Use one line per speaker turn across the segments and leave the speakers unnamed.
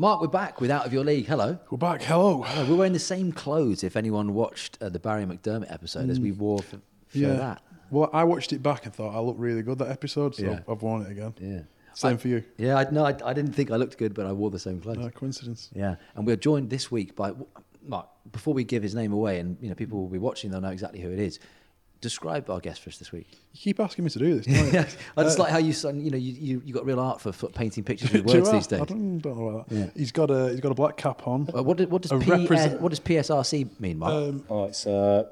Mark, we're back with Out of Your League. Hello.
We're back. Hello.
Hello. We're wearing the same clothes. If anyone watched uh, the Barry McDermott episode, as we wore for, for
yeah.
that.
Well, I watched it back and thought I looked really good that episode, so
Yeah.
I've worn it again.
Yeah.
Same
I-
for you.
Yeah, I, no, I, I didn't think I looked good, but I wore the same clothes.
No coincidence.
Yeah, and we're joined this week by Mark. Before we give his name away, and you know people will be watching, they'll know exactly who it is. Describe our guest for us this week.
You keep asking me to do this. Don't you?
I just like how you, son- you know, you, you you got real art for, for painting pictures with words these days.
I don't, don't know about that.
Yeah.
He's got a he's got a black cap on.
Uh, what, do- what does
A
P,
represent-
what does PSRC mean, Mark?
Um,
Oh, it's uh,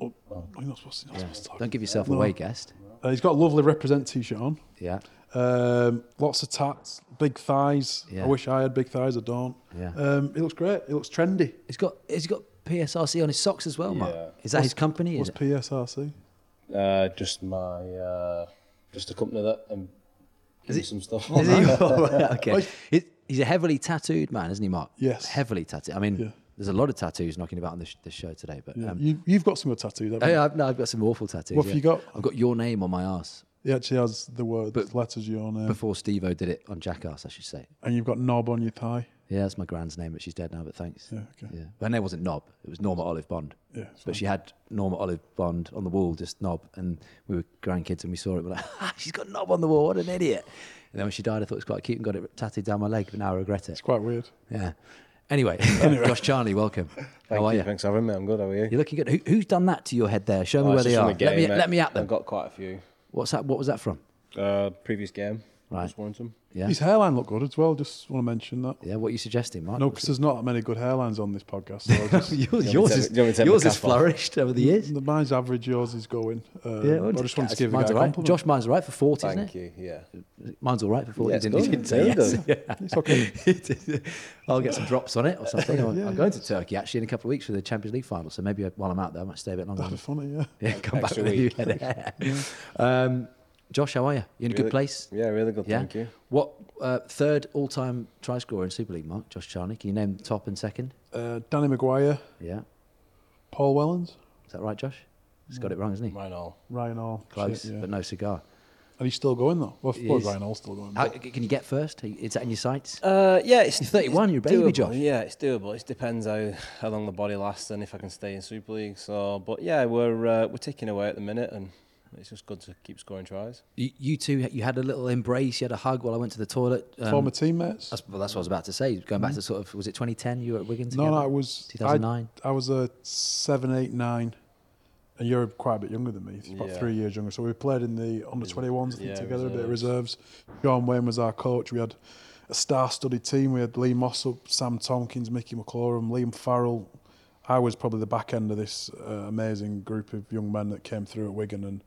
oh, you're not supposed to, you're not supposed to talk.
Don't give yourself
No.
away, guest.
Uh, he's got a lovely represent t-shirt on.
Yeah,
Um, lots of tats, big thighs.
Yeah.
I wish I had big thighs. I don't.
Yeah.
Um, he looks great. He looks trendy.
he's got he's got PSRC on his socks as well, Mark.
Yeah.
Is that his company?
What's
Is?
PSRC?
Uh, just my uh, just a company that um,
Is
is
it-
some stuff.
Is he? Oh, okay. He- He's a heavily tattooed man, isn't he, Mark?
Yes.
Heavily tattooed. I mean,
Yeah.
there's a lot of tattoos knocking about on this, this show today, but
Yeah.
um,
you, you've got some good tattoos. haven't
oh,
you?
yeah, I've, no, I've got some awful tattoos.
What have
yeah.
you got?
I've got your name on my ass
He actually has the word
But-
letters your name,
before Steve O did it on Jackass, I should say.
and you've got knob on your thigh.
Yeah, that's my grand's name, but she's dead now, but thanks.
Yeah, okay.
Yeah. Her name wasn't Knob, it was Norma Olive Bond.
Yeah,
But she had Norma Olive Bond on the wall, just Knob. And we were grandkids and we saw it. We're like, ah, she's got Knob on the wall. What an idiot. And then when she died, I thought it was quite cute and got it tattooed down my leg, but now I regret it.
It's quite weird.
Yeah. Anyway, Josh Charnley, welcome.
Thank
How are
you. Thanks for having me. I'm good. How are you?
You're looking good. Who, who's done that to your head there? Show me
Oh,
where
it's
they
just
are.
a
let me
mate.
let me at them.
I've got quite a few.
What's that? What was that from?
Uh, previous game.
Right.
Just Warrington.
Yeah.
His hairline looked good as well. Just want to mention that.
Yeah. What are you suggesting, Mark?
No, because there's not that many good hairlines on this podcast. So I'll just,
yours, yours is,
take- do you want me to take my
yours has flourished over the years.
the mine's average. Yours is going. Uh,
well,
I just want to give the
mine's
guy a
all right.
compliment.
Josh, mine's all right for 40, isn't
Thank
it?
you. Yeah.
Mine's all right for 40.
Yeah, it's
didn't, you
good.
didn't say
Really
yes.
good.
It's okay.
I'll get some drops on it or something. I'm,
Yeah,
I'm going to Turkey actually in a couple of weeks for the Champions League final. So maybe while I'm out there, I might stay a bit longer.
That'd be funny. Yeah.
yeah, come back with a new head of hair. Josh, how are you? You in a good place?
Yeah, really good.
Yeah.
Thank you.
What uh, third all-time try scorer in Super League, Mark? Josh Charnley. Can you name top and second?
Uh, Danny McGuire,
Yeah.
Paul Wellens,
Is that right, Josh? He's got it wrong, isn't he?
Mine all.
Ryan Hall.
Close,
Shit, yeah.
but no cigar.
And he's still going though. Well, I
He
suppose
is.
Ryan Hall's still going.
How, can you get first? Is that in your sights?
Uh, yeah, it's
You're 31, you're a baby,
doable.
Josh.
Yeah, it's doable. It depends how, how long the body lasts and if I can stay in Super League. So, but yeah, we're uh, we're ticking away at the minute, and it's just good to keep scoring tries.
You, you two, you had a little embrace, you had a hug while I went to the toilet. Um,
Former teammates.
That's, well, that's what I was about to say. Going back to sort of, was it 2010? You were at Wigan
Mm-hmm. No, no, it was
2009.
I, I was a seven, eight, nine, and you're quite a bit younger than me. About
Yeah.
three years younger. So we played in the under twenty ones, I think,
Yeah,
together, a bit of
reserves.
reserves. Shaun Wane was our coach. We had a star-studded team. We had Lee Mossop, Sam Tomkins, Mickey McIlorum, Liam Farrell. I was probably the back end of this uh, amazing group of young men that came through at Wigan. And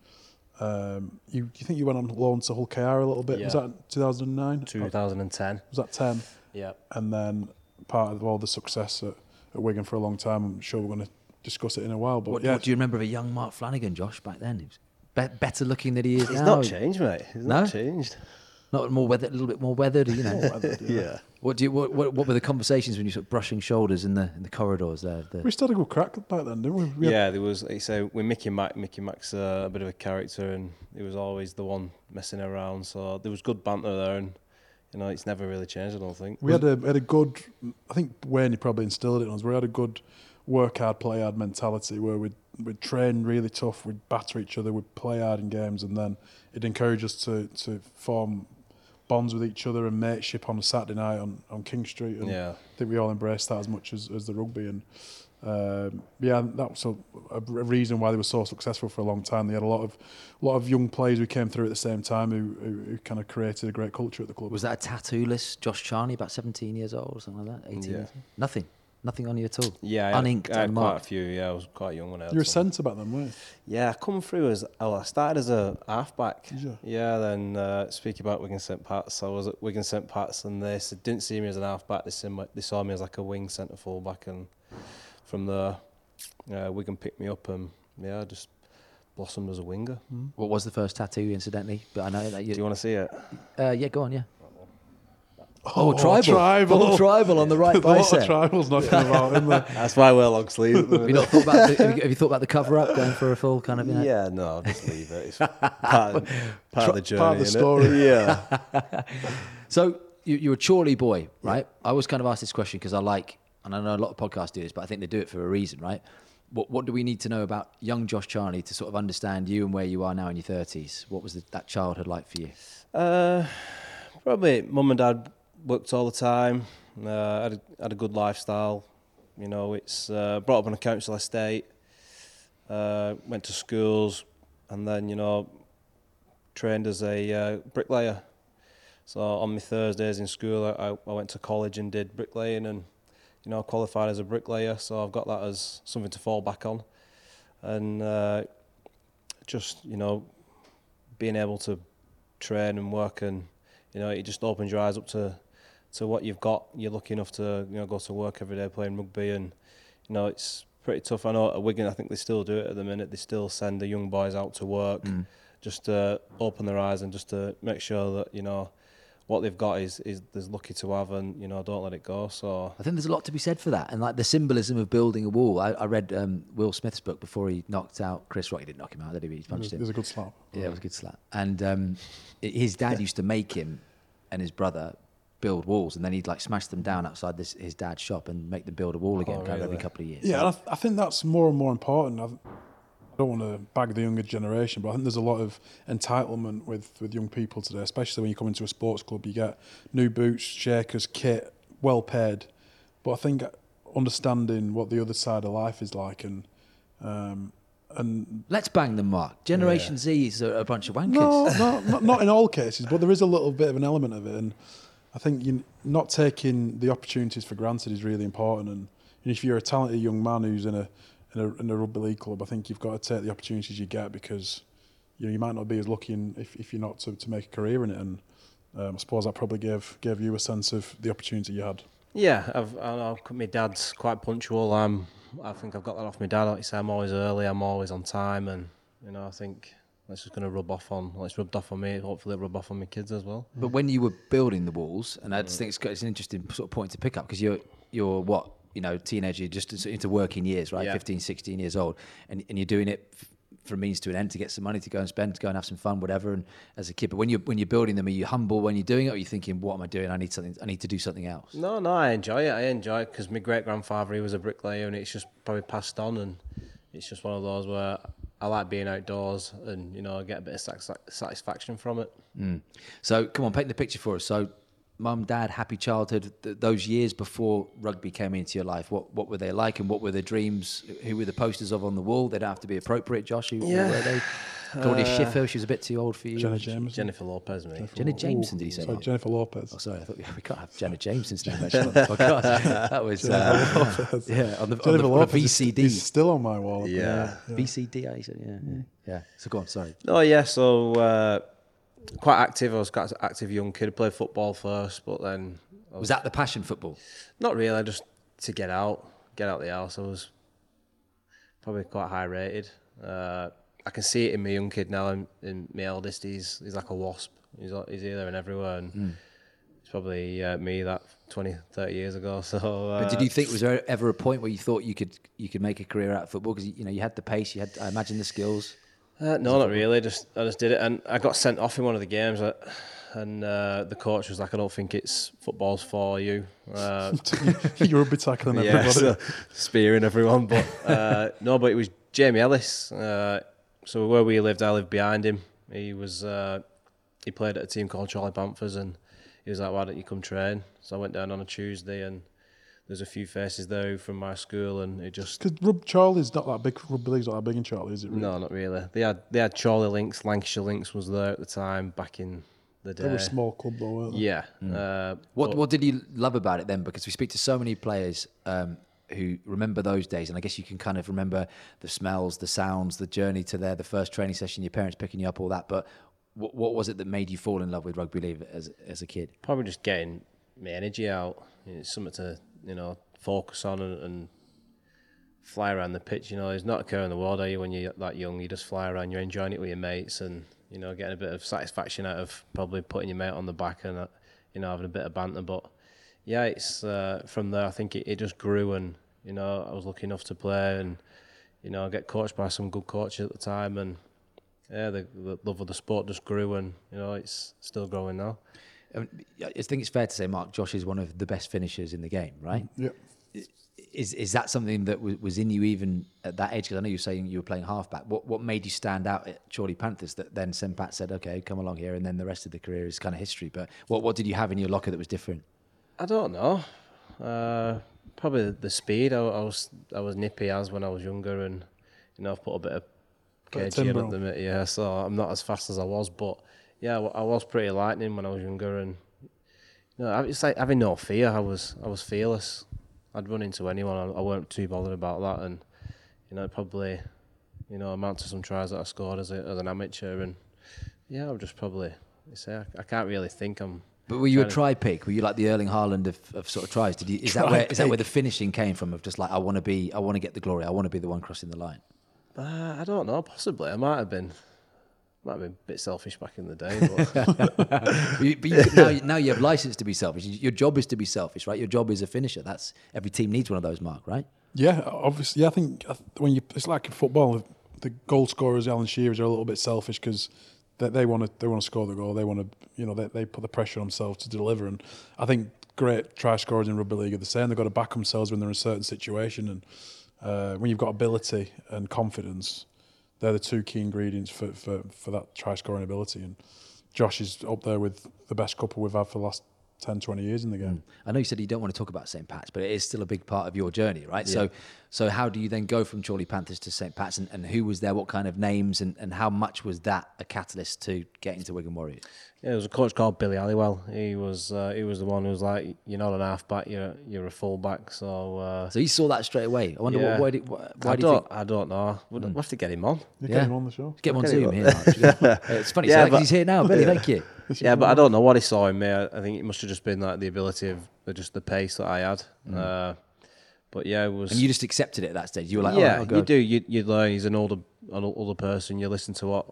um, you, you think you went on loan to Hull KR a little bit? Was that 2009?
2010.
Was that 10?
Yeah.
and then part of all the success at, at Wigan for a long time. I'm sure we're going to discuss it in a while. But
What,
yeah,
what do you remember of a young Mark Flanagan, Josh, back then? He was be- better looking than he is
He's
now.
not changed, mate. He's
No?
not changed.
Not more weathered, a little bit more weathered, you know.
Yeah.
what do you? What, what, what were the conversations when you sort of brushing shoulders in the in the corridors there? The,
we started had a good crack back then, didn't we? we had-
Yeah, there was. Like you say, with Mickey Mac, Mickey Mac's uh, a bit of a character, and he was always the one messing around. So there was good banter there, and you know, it's never really changed. I don't think.
We had a had a good. I think Wane he probably instilled it in us. We had a good work hard, play hard mentality where we'd we'd train really tough, we'd batter each other, we'd play hard in games, and then it'd encourage us to to form bonds with each other and mateship on a Saturday night on, on King Street. And
Yeah.
I think we all embraced that as much as, as the rugby. And um, yeah, that was a, a reason why they were so successful for a long time. They had a lot of lot of young players who came through at the same time who, who, who kind of created a great culture at the club.
was that a tattoo list, Josh Charnley, about 17 years old or something like that? 18
Yeah.
years old? Nothing. Nothing on you at all.
Yeah, I had,
Uninked,
I had quite a few. Yeah, I was quite young when I had
You're a
some.
centre back then, weren't you?
Yeah, I come through as oh, I started as a halfback.
Did you?
Yeah, then uh, speaking about Wigan St Pat's, I was at Wigan St Pat's, and they s- didn't see me as an halfback. They, see me, they saw me as like a wing centre fullback, and from there, uh, Wigan picked me up, and yeah, I just blossomed as a winger.
What was the first tattoo, incidentally? But I know that you.
Do you want to see it?
uh, yeah, go on, yeah. Oh, tribal.
tribal.
Oh, tribal on the right
There's a lot of
bicep.
tribals knocking about, isn't there?
That's why I wear long sleeves.
Have you not thought about the, have you, have you thought about the cover up, going for a full kind of? You know,
Yeah, no, I'll just leave it. It's part, of, part of the journey.
part of the
innit?
story.
Yeah.
So you, you're a Chorley boy, right? I always kind of ask this question because I like, and I know a lot of podcasts do this, but I think they do it for a reason, right? What What do we need to know about young Josh Charnley to sort of understand you and where you are now in your thirties? What was the, that childhood like for you?
Uh, probably mum and dad worked all the time. Uh, had a, had a good lifestyle. You know, it's uh, brought up on a council estate. Uh, went to schools, and then you know, trained as a uh, bricklayer. So on my Thursdays in school, I, I went to college and did bricklaying, and you know, qualified as a bricklayer. So I've got that as something to fall back on, and uh, just you know, being able to train and work and you know it just opens your eyes up to to what you've got you're lucky enough to you know go to work every day playing rugby and you know it's pretty tough I know at Wigan I think they still do it at the minute they still send the young boys out to work just to open their eyes and just to make sure that you know what they've got is is is lucky to have and you know don't let it go so
I think there's a lot to be said for that, and like the symbolism of building a wall. I, I read um, Will Smith's book before he knocked out Chris Rock. He didn't knock him out, did he? He punched him.
it was a good slap.
Yeah, it was a good slap. And um, his dad used to make him and his brother build walls, and then he'd like smash them down outside this, his dad's shop and make them build a wall again, kind of every couple of years.
Yeah, and I, th- I think that's more and more important. I've, I don't want to bag the younger generation, but I think there's a lot of entitlement with, with young people today, especially when you come into a sports club. You get new boots, shakers, kit, well paid. But I think understanding what the other side of life is like and um, and
Let's bang them, Mark. Generation Z is a, a bunch of wankers.
no, no, not, not in all cases, but there is a little bit of an element of it. And I think you, not taking the opportunities for granted is really important. And, and if you're a talented young man who's in a, in a in a rugby league club, I think you've got to take the opportunities you get because you know you might not be as lucky in, if if you're not to, to make a career in it. And um, I suppose that probably gave gave you a sense of the opportunity you had.
Yeah, I've, I know my dad's quite punctual. I'm, I think I've got that off my dad. Like you say, I'm always early. I'm always on time, and you know, I think that's just going to rub off on. Well, it's rubbed off on me. Hopefully, it rub off on my kids as well.
But when you were building the walls, and I just think it's, got- it's an interesting sort of point to pick up because you're you're what you know teenager just into- working years, right?
Yeah.
15, 16 years old, and and you're doing it f- for a means to an end to get some money to go and spend, to go and have some fun, whatever. And as a kid, but when you're when you're building them, are you humble when you're doing it, or are you thinking, what am I doing? I need something. I need to do something else.
No, no, I enjoy it. I enjoy it because my great grandfather he was a bricklayer, and it's just probably passed on, and it's just one of those where I like being outdoors, and you know, I get a bit of satis- satisfaction from it. Hmm.
So come on, paint the picture for us. So, mum, dad, happy childhood. Th- those years before rugby came into your life, what what were they like, and what were their dreams? Who were the posters of on the wall? They don't have to be appropriate, Josh. Who, who
Yeah.
were they? Claudia Schiffer, she was a bit too old for you.
Jenna Jameson.
Jennifer Lopez, mate.
Jenna Jameson, did you say?
Sorry,
Mark?
Jennifer Lopez.
Oh, sorry, I thought we, we can't have Jenna Jameson's name mentioned on the podcast. That was uh, yeah on the, on
Jennifer
the, on the
Lopez is-
VCD.
is still on my wall.
Yeah.
VCD, I said, yeah, yeah, yeah. So go on, sorry.
Oh yeah, so uh, quite active. I was quite an active young kid. Played football first, but then I
Was that the passion football?
not really. Just to get out, get out the house. I was probably quite high rated. Uh, I can see it in my young kid now. And in my eldest, he's he's like a wasp. He's al- he's here there and everywhere, and it's probably uh, me that 20, 30 years ago. So, uh,
But did you think was there ever a point where you thought you could you could make a career out of football because you know you had the pace, you had I imagine the skills.
Uh, no, not really. Just I just did it, and I got sent off in one of the games, uh, and uh, the coach was like, "I don't think it's football's for you." Uh,
you rugby tackling
yeah,
everybody.
so, spearing everyone, but uh, no, but it was Jamie Ellis. So where we lived, I lived behind him. He was uh, he played at a team called Chorley Panthers, and he was like, "Why don't you come train?" So I went down on a Tuesday, and there's a few faces there from my school, and it just
Because Rub Chorley's not that big. Rugby league's not that big in Charlie, is it? Really?
no, not really. They had they had Chorley Lynx, Lancashire Lynx was there at the time back in the day.
They were a small club though, weren't they?
Yeah. Uh,
What
but-
what did you love about it then? Because we speak to so many players um, who remember those days, and I guess you can kind of remember the smells, the sounds, the journey to there, the first training session, your parents picking you up, all that. But what, what was it that made you fall in love with rugby league as as a kid?
probably just getting my energy out. It's something to you know focus on and, and fly around the pitch. You know, there's not a care in the world, are you? When you're that young, you just fly around. You're enjoying it with your mates, and you know, getting a bit of satisfaction out of probably putting your mate on the back and uh, you know having a bit of banter. But yeah, it's uh, from there. I think it, it just grew, and you know, I was lucky enough to play, and you know, get coached by some good coaches at the time, and yeah, the, the love of the sport just grew, and you know, it's still growing now.
I, I think it's fair to say, Mark, Josh is one of the best finishers in the game, right?
Yeah.
Is is that something that was, was in you even at that age? Because I know you're saying you were playing halfback. What what made you stand out at Chorley Panthers that then St. Pat said, okay, come along here, and then the rest of the career is kind of history. But what what did you have in your locker that was different?
I don't know. Uh, probably the speed. I, I was I was nippy as when I was younger, and you know I've put a bit of kg in at the minute. Yeah, so I'm not as fast as I was, but yeah, I was pretty lightning when I was younger, and you know it's like having no fear. I was I was fearless. I'd run into anyone. I, I weren't too bothered about that, and you know probably you know amount to some tries that I scored as a, as an amateur, and yeah, I'm just probably you say I, I can't really think I'm.
But were you a try pick? Were you like the Erling Haaland of, of sort of tries? Did you? Is that where is that where the finishing came from? Of just like I want to be, I want to get the glory. I want to be the one crossing the line.
Uh, I don't know. Possibly, I might have been, might have been a bit selfish back in the day. But
But you, but you, now, now you have license to be selfish. Your job is to be selfish, right? Your job is a finisher. That's every team needs one of those, Mark, right?
Yeah, obviously. I think when you it's like in football, the goal scorers, Alan Shearers, are a little bit selfish because they, they want to they want to score the goal. They want to you know they, they put the pressure on themselves to deliver. And I think great try scorers in rugby league are the same. They've got to back themselves when they're in a certain situation. And uh, when you've got ability and confidence, they're the two key ingredients for for, for that try scoring ability. And Josh is up there with the best couple we've had for the last 10, 20 years in the game.
I know you said you don't want to talk about St. Pat's, but it is still a big part of your journey, right? So, so how do you then go from Chorley Panthers to St. Pat's, and, and who was there? What kind of names, and, and how much was that a catalyst to getting to Wigan Warriors?
yeah, there was a coach called Billy Halliwell. He was uh, he was the one who was like, "You're not an halfback. You're you're a fullback." So. Uh,
So you saw that straight away. I wonder
yeah.
what, why, did, why, why
I
do
don't,
think?
I don't know. We'll, we'll have to get him on.
You
Yeah.
get him on the show.
Get him on
Okay,
Zoom here. It's funny,
Yeah,
because
but-
he's here now. Billy, thank you.
Yeah, but I don't know what he saw in me. I, I think it must have just been like the ability of of just the pace that I had. Uh, but yeah, it was.
And you just accepted it at that stage. You were like, oh, yeah, oh,
you do. You you learn. He's an older an older person. You listen to what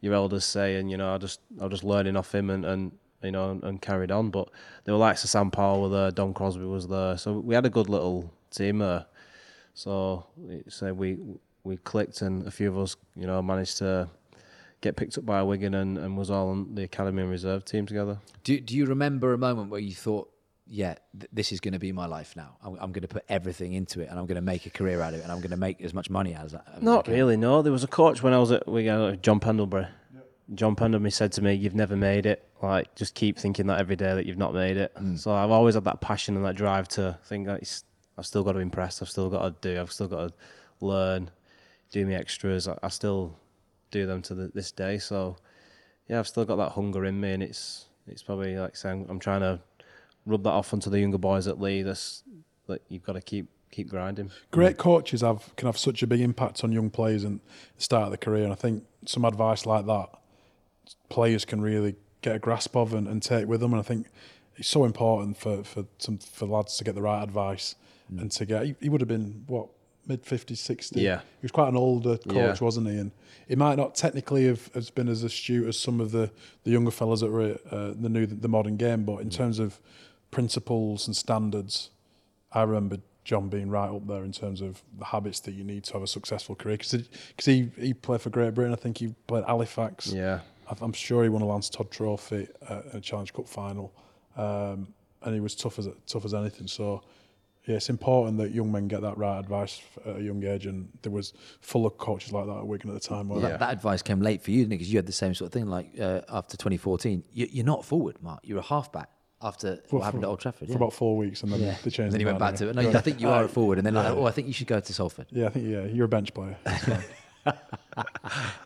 your elders say, and you know, I just I was just learning off him and, and you know and, and carried on. But there were likes of Sam Powell were there, Dom Crosby was there, so we had a good little team there. So so we we clicked, and a few of us, you know, managed to get picked up by Wigan and, and was all on the academy and reserve team together.
Do, do you remember a moment where you thought, yeah, th- this is going to be my life now. I'm, I'm going to put everything into it, and I'm going to make a career out of it, and I'm going to make as much money as, as I
Not
can.
really, no. There was a coach when I was at Wigan, John Pendlebury. John Pendlebury said to me, "You've never made it. Like, just keep thinking that every day that you've not made it." Mm. So I've always had that passion and that drive to think that it's, I've still got to impress. I've still got to do. I've still got to learn, do me extras. I, I still do them to the, this day. So yeah, I've still got that hunger in me, and it's it's probably like saying I'm trying to rub that off onto the younger boys at Leigh. That's that you've got to keep keep grinding.
Great coaches have can have such a big impact on young players and the start of the career, and I think some advice like that players can really get a grasp of and, and take with them. And I think it's so important for for some for lads to get the right advice and to get. He, he would have been what mid 50s, 60s.
Yeah.
he was quite an older coach,
Yeah.
wasn't he? And he might not technically have, have been as astute as some of the the younger fellas that were at, uh, the new the modern game, but in terms of principles and standards. I remember John being right up there in terms of the habits that you need to have a successful career. Because he, he played for Great Britain. I think he played Halifax.
Yeah.
I'm sure he won a Lance Todd Trophy at a Challenge Cup final, um, and he was tough as tough as anything. So, yeah, it's important that young men get that right advice at a young age, and there was full of coaches like that at Wigan at the time.
Well,
Where
that, that advice came late for you, didn't it? Because you had the same sort of thing. Like uh, after 2014, you, you're not forward, Mark. You're a halfback after
For-
what happened
for-
at Old Trafford.
for about four weeks, and then
yeah.
they changed.
And then
the
you went back
mind,
to it. No,
Go
I think you
ahead.
are a
Uh,
forward, and then like, oh, I think you should go to Salford.
Yeah, I think yeah, you're a bench player.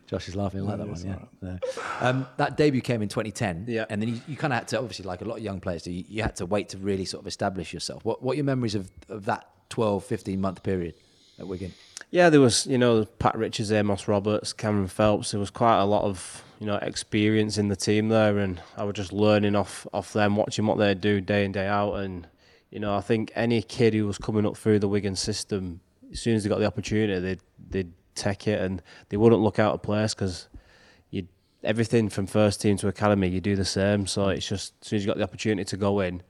Josh is laughing like
Yeah,
that one. Yeah. No. Um, that debut came in 2010.
Yeah.
And then you, you kind of had to, obviously, like a lot of young players do, you, you had to wait to really sort of establish yourself. What What are your memories of, of that 12, 15 month period at Wigan?
Yeah, there was, you know, Pat Richards, Amos Roberts, Cameron Phelps. There was quite a lot of, you know, experience in the team there, and I was just learning off off them, watching what they do day in day out. And you know, I think any kid who was coming up through the Wigan system, as soon as they got the opportunity, they'd they'd take it, and they wouldn't look out of place because you everything from first team to academy, you do the same. So it's just as soon as you got the opportunity to go in,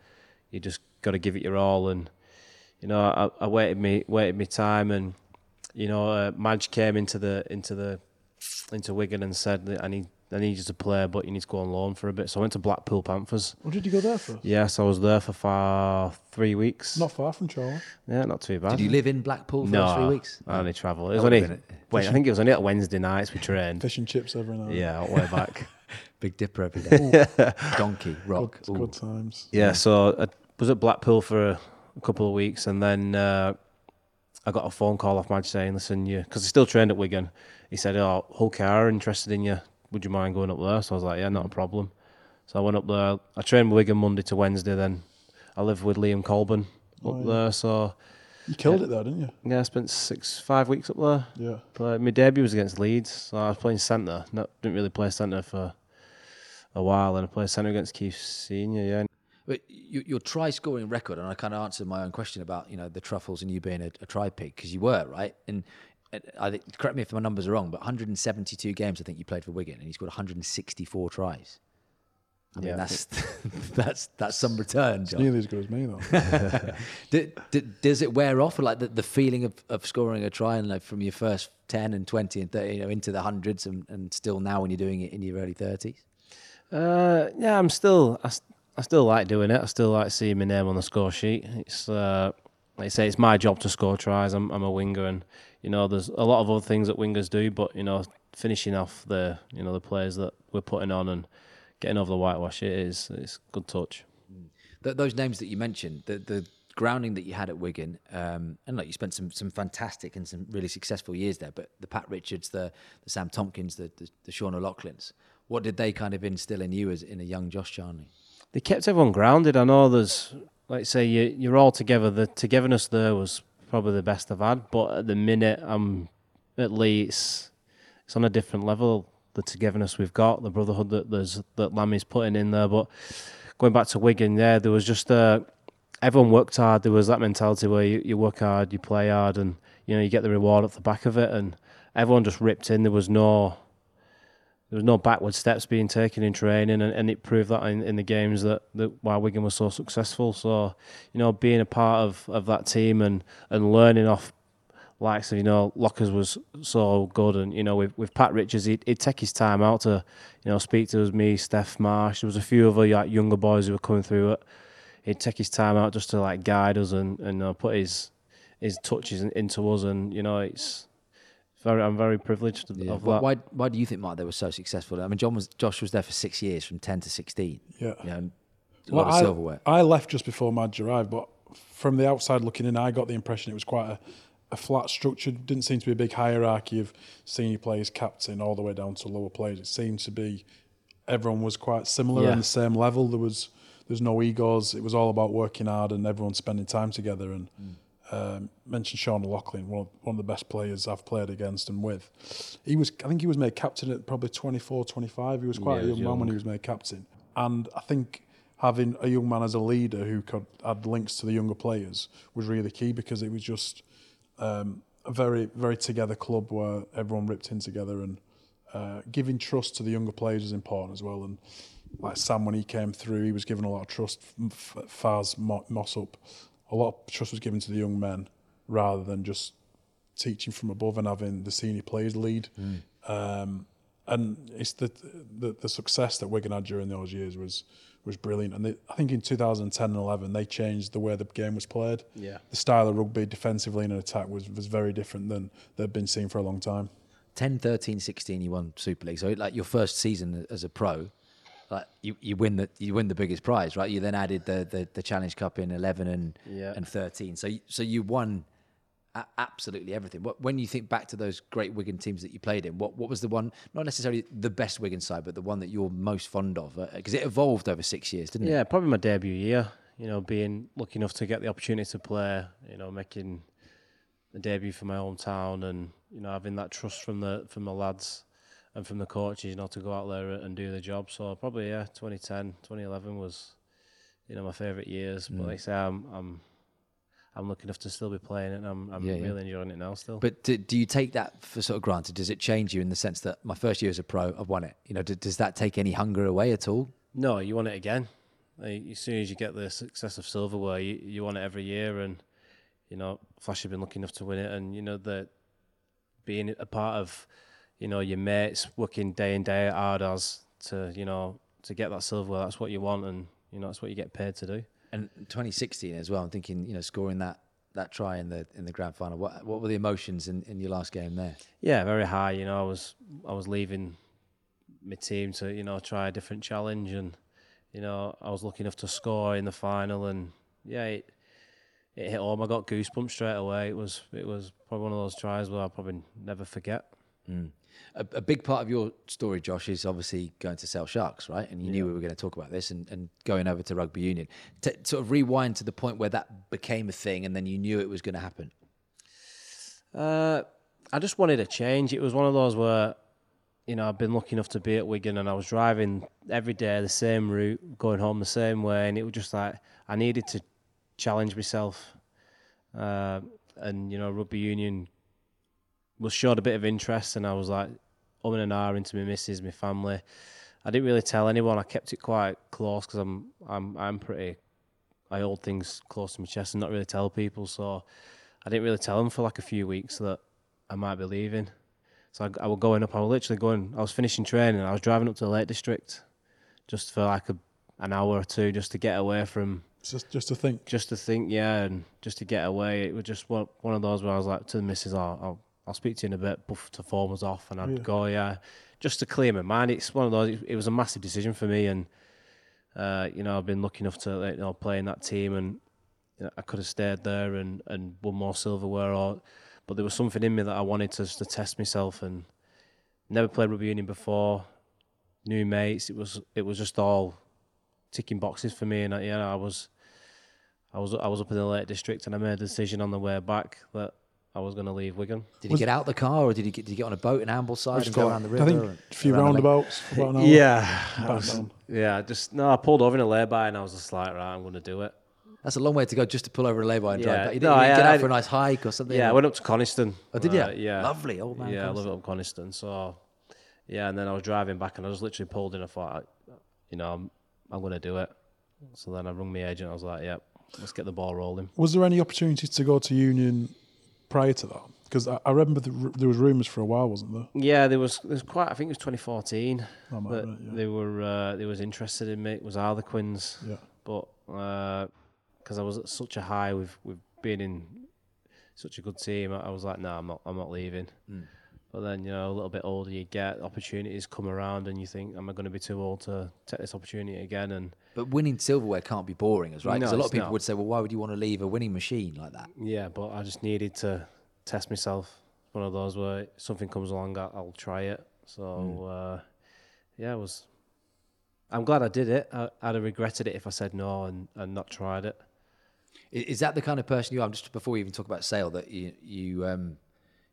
you just got to give it your all. And you know, I, I waited me waited me time, and you know, uh, Madge came into the into the into Wigan and said that I need I need you to play, but you need to go on loan for a bit. So I went to Blackpool Panthers.
What did you go there for?
Yes, I was there for far three weeks.
Not far from Chorley.
yeah, not too bad.
Did you live in Blackpool for
no,
three weeks?
I only travel. It was
would've
only.
it.
Wait, I think it was only at Wednesday nights we trained.
Fish and chips every night.
Yeah, all the way back.
Big Dipper every day. Donkey,
Good,
rock. Ooh.
good times.
Yeah, so I was at Blackpool for a, a couple of weeks, and then uh, I got a phone call off Madge saying, "Listen, you," because I still trained at Wigan. He said, "Oh, Hull are interested in you. Would you mind going up there?" So I was like, "Yeah, not a problem." So I went up there. I trained with Wigan Monday to Wednesday. Then I lived with Liam Colbon up
Oh, yeah.
there. So
You killed it there, didn't you?
yeah, I spent six, five weeks up there.
Yeah.
But my debut was against Leeds. So I was playing centre. No, didn't really play centre for a while, and I played centre against Keith Senior. Yeah,
But you, your try scoring record, and I kind of answered my own question about you know the truffles and you being a, a try pig because you were right. And uh, I think correct me if my numbers are wrong, but 172 games I think you played for Wigan, and you scored 164 tries. I mean
Yeah,
that's that's that's some return,
It's
John.
nearly as good as me, though.
D- d- does it wear off? Like the, the feeling of, of scoring a try and like from your first 10 and 20 and 30, you know, into the hundreds and, and still now when you're doing it in your early 30s?
Uh, yeah, I'm still. I, s- I still like doing it. I still like seeing my name on the score sheet. It's uh, like I say, it's my job to score tries. I'm I'm a winger, and you know, there's a lot of other things that wingers do. But you know, finishing off the you know the players that we're putting on and getting over the whitewash, it is it's good touch.
Th- those names that you mentioned, the, the grounding that you had at Wigan, um, and like you spent some some fantastic and some really successful years there. But the Pat Richards, the, the Sam Tomkins, the, the the Sean O'Loughlin's, what did they kind of instill in you as in a young Josh Charnley?
They kept everyone grounded. I know there's like say you you're all together. The togetherness there was probably the best I've had. But at the minute, I'm at least it's on a different level. The togetherness we've got, the brotherhood that there's that Lammy's putting in there. But going back to Wigan, yeah, there was just uh, everyone worked hard. There was that mentality where you, you work hard, you play hard, and you know you get the reward off the back of it. And everyone just ripped in. There was no there was no backward steps being taken in training, and, and it proved that in, in the games that, that why Wigan was so successful. So, you know, being a part of, of that team and, and learning off likes of you know Lockers was so good, and you know with with Pat Richards, he'd, he'd take his time out to you know speak to us, me, Steph Marsh. There was a few other like, younger boys who were coming through it. He'd take his time out just to like guide us and and uh, put his his touches in, into us, and you know it's. Very, I'm very privileged of
Why,
that.
why why do you think Mark they were so successful? I mean, John was Josh was there for six years, from 10 to 16.
Yeah.
You know, a
Well,
lot of
I,
silverware.
I left just before Madge arrived, but from the outside looking in, I got the impression it was quite a, a flat structure. Didn't seem to be a big hierarchy of senior players, captain, all the way down to lower players. It seemed to be everyone was quite similar
Yeah.
on the same level. There was there's no egos. It was all about working hard and everyone spending time together. And mm. Um, mentioned Sean O'Loughlin, one of, one of the best players I've played against and with. He was, I think he was made captain at probably 24, 25. He was quite
Yeah,
a
he
young, man when he was made captain. And I think having a young man as a leader who could add links to the younger players was really key because it was just um, a very, very together club where everyone ripped in together and uh, giving trust to the younger players is important as well. And like Sam, when he came through, he was given a lot of trust. F- Faz Mo- Mossop, a lot of trust was given to the young men rather than just teaching from above and having the senior players lead. Um, and it's the, the the success that Wigan had during those years was was brilliant. And they, I think in 2010 and 11 they changed the way the game was played.
Yeah.
The style of rugby defensively and in attack was was very different than they'd been seen for a long time.
10, 13, 16, you won Super League. So like your first season as a pro, like you, you win the you win the biggest prize, right? You then added the the, the Challenge Cup in eleven and
Yeah.
and thirteen. So you, so you won a- absolutely everything. What when you think back to those great Wigan teams that you played in, what what was the one? Not necessarily the best Wigan side, but the one that you're most fond of, uh, because it evolved over six years, didn't it?
Yeah, probably my debut year. You know, being lucky enough to get the opportunity to play. You know, making the debut for my hometown, and you know, having that trust from the from the lads and from the coaches. You know, to go out there and do the job. So probably yeah, 2010, 2011 was you know my favourite years. But mm. like I say, I'm I'm I'm lucky enough to still be playing it. and I'm I'm
Yeah, yeah.
really enjoying it now still.
But do, do you take that for sort of granted? Does it change you in the sense that my first year as a pro, I've won it? You know, d- does that take any hunger away at all?
No, you want it again. Like, as soon as you get the success of silverware, you, you want it every year. And you know, Flash have been lucky enough to win it, and you know that being a part of, you know, your mates working day in day out hard as to you know to get that silverware. That's what you want, and you know that's what you get paid to do.
And 2016 as well. I'm thinking, you know, scoring that that try in the in the grand final. What what were the emotions in, in your last game there?
Yeah, very high. You know, I was I was leaving my team to you know try a different challenge, and you know I was lucky enough to score in the final, and yeah, it, it hit home. I got goosebumps straight away. It was it was probably one of those tries where I'll probably never forget.
Mm. A, a, big part of your story, Josh, is obviously going to Sale Sharks, right? And you yeah. knew we were going to talk about this and, and going over to rugby union. To sort of rewind to the point where that became a thing and then you knew it was going to happen.
Uh, I just wanted a change. It was one of those where, you know, I've been lucky enough to be at Wigan and I was driving every day the same route, going home the same way. And it was just like, I needed to challenge myself. Uh, and, you know, rugby union was showed a bit of interest, and I was like, um and ah into my missus, my family. I didn't really tell anyone. I kept it quite close because I'm I'm I'm pretty. I hold things close to my chest and not really tell people. So I didn't really tell them for like a few weeks that I might be leaving. So I, I was going up. I was literally going. I was finishing training. I was driving up to the Lake District, just for like a, an hour or two, just to get away from.
Just just to think.
Just to think, yeah, and just to get away. It was just one one of those where I was like to the missus, oh, I'll I'll speak to you in a bit. Buff to form was off, and I'd yeah. go, yeah, just to clear my mind. It's one of those. It, was a massive decision for me, and uh, you know, I've been lucky enough to you know play in that team, and you know, I could have stayed there and and won more silverware, or but there was something in me that I wanted to to test myself, and never played rugby union before, new mates. It was it was just all ticking boxes for me, and I, you know, I was. I was I was up in the Lake District and I made a decision on the way back that I was going to leave Wigan.
Did you get out the car, or did he get, did you get on a boat in Ambleside and go around the river?
I think a few roundabouts.
yeah, was, yeah. Just no, I pulled over in a lay-by, and I was just like, right, I'm going to do it.
That's a long way to go just to pull over a lay-by and yeah. drive back. You, no, you I, get out I, for a nice hike or something.
Yeah, I went up to Coniston.
Oh, did you? Uh, yeah, lovely old man.
Yeah, Coniston. I love it up Coniston. So, yeah, and then I was driving back, and I was literally pulled in. I thought, you know, I'm, I'm going to do it. So then I rung my agent. I was like, yep, let's get the ball rolling.
Was there any opportunities to go to Union prior to that? Because I, I, remember the, there was rumours for a while, wasn't there?
Yeah, there was. There's quite. I think it was 2014 oh, that right, yeah. they were uh, they was interested in me. It was Harlequins.
Yeah.
But because uh, I was at such a high with with being in such a good team, I, was like, no, nah, I'm not. I'm not leaving. Mm. But then you know, a little bit older, you get opportunities come around, and you think, am I going to be too old to take this opportunity again? And
but winning silverware can't be boring, as right? Because no, a lot of people not. would say, well, why would you want to leave a winning machine like that?
Yeah, but I just needed to test myself. One of those where something comes along, I'll try it. So mm. uh, yeah, it was. I'm glad I did it. I, would have regretted it if I said no and, and not tried it.
Is that the kind of person you are? Just before we even talk about Sale, that you you um,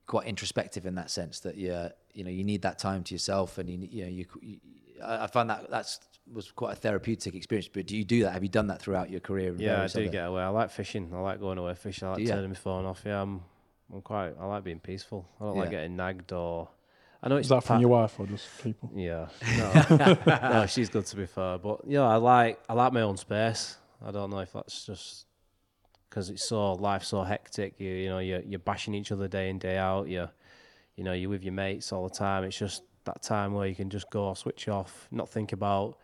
quite introspective in that sense that you you know you need that time to yourself, and you you know you. you I find that that's was quite a therapeutic experience. But do you do that? Have you done that throughout your career?
Yeah, I do other? get away. I like fishing. I like going away fishing. I like turning my phone off. Yeah, I'm I'm quite. I like being peaceful. I don't yeah. like getting nagged or. I know
it's Is that from your wife or just people?
Yeah, no, no, she's good to be fair. But yeah, I like I like my own space. I don't know if that's just because it's so life's so hectic. You you know you're you're bashing each other day in day out. You you know you're with your mates all the time. It's just that time where you can just go switch off, not think about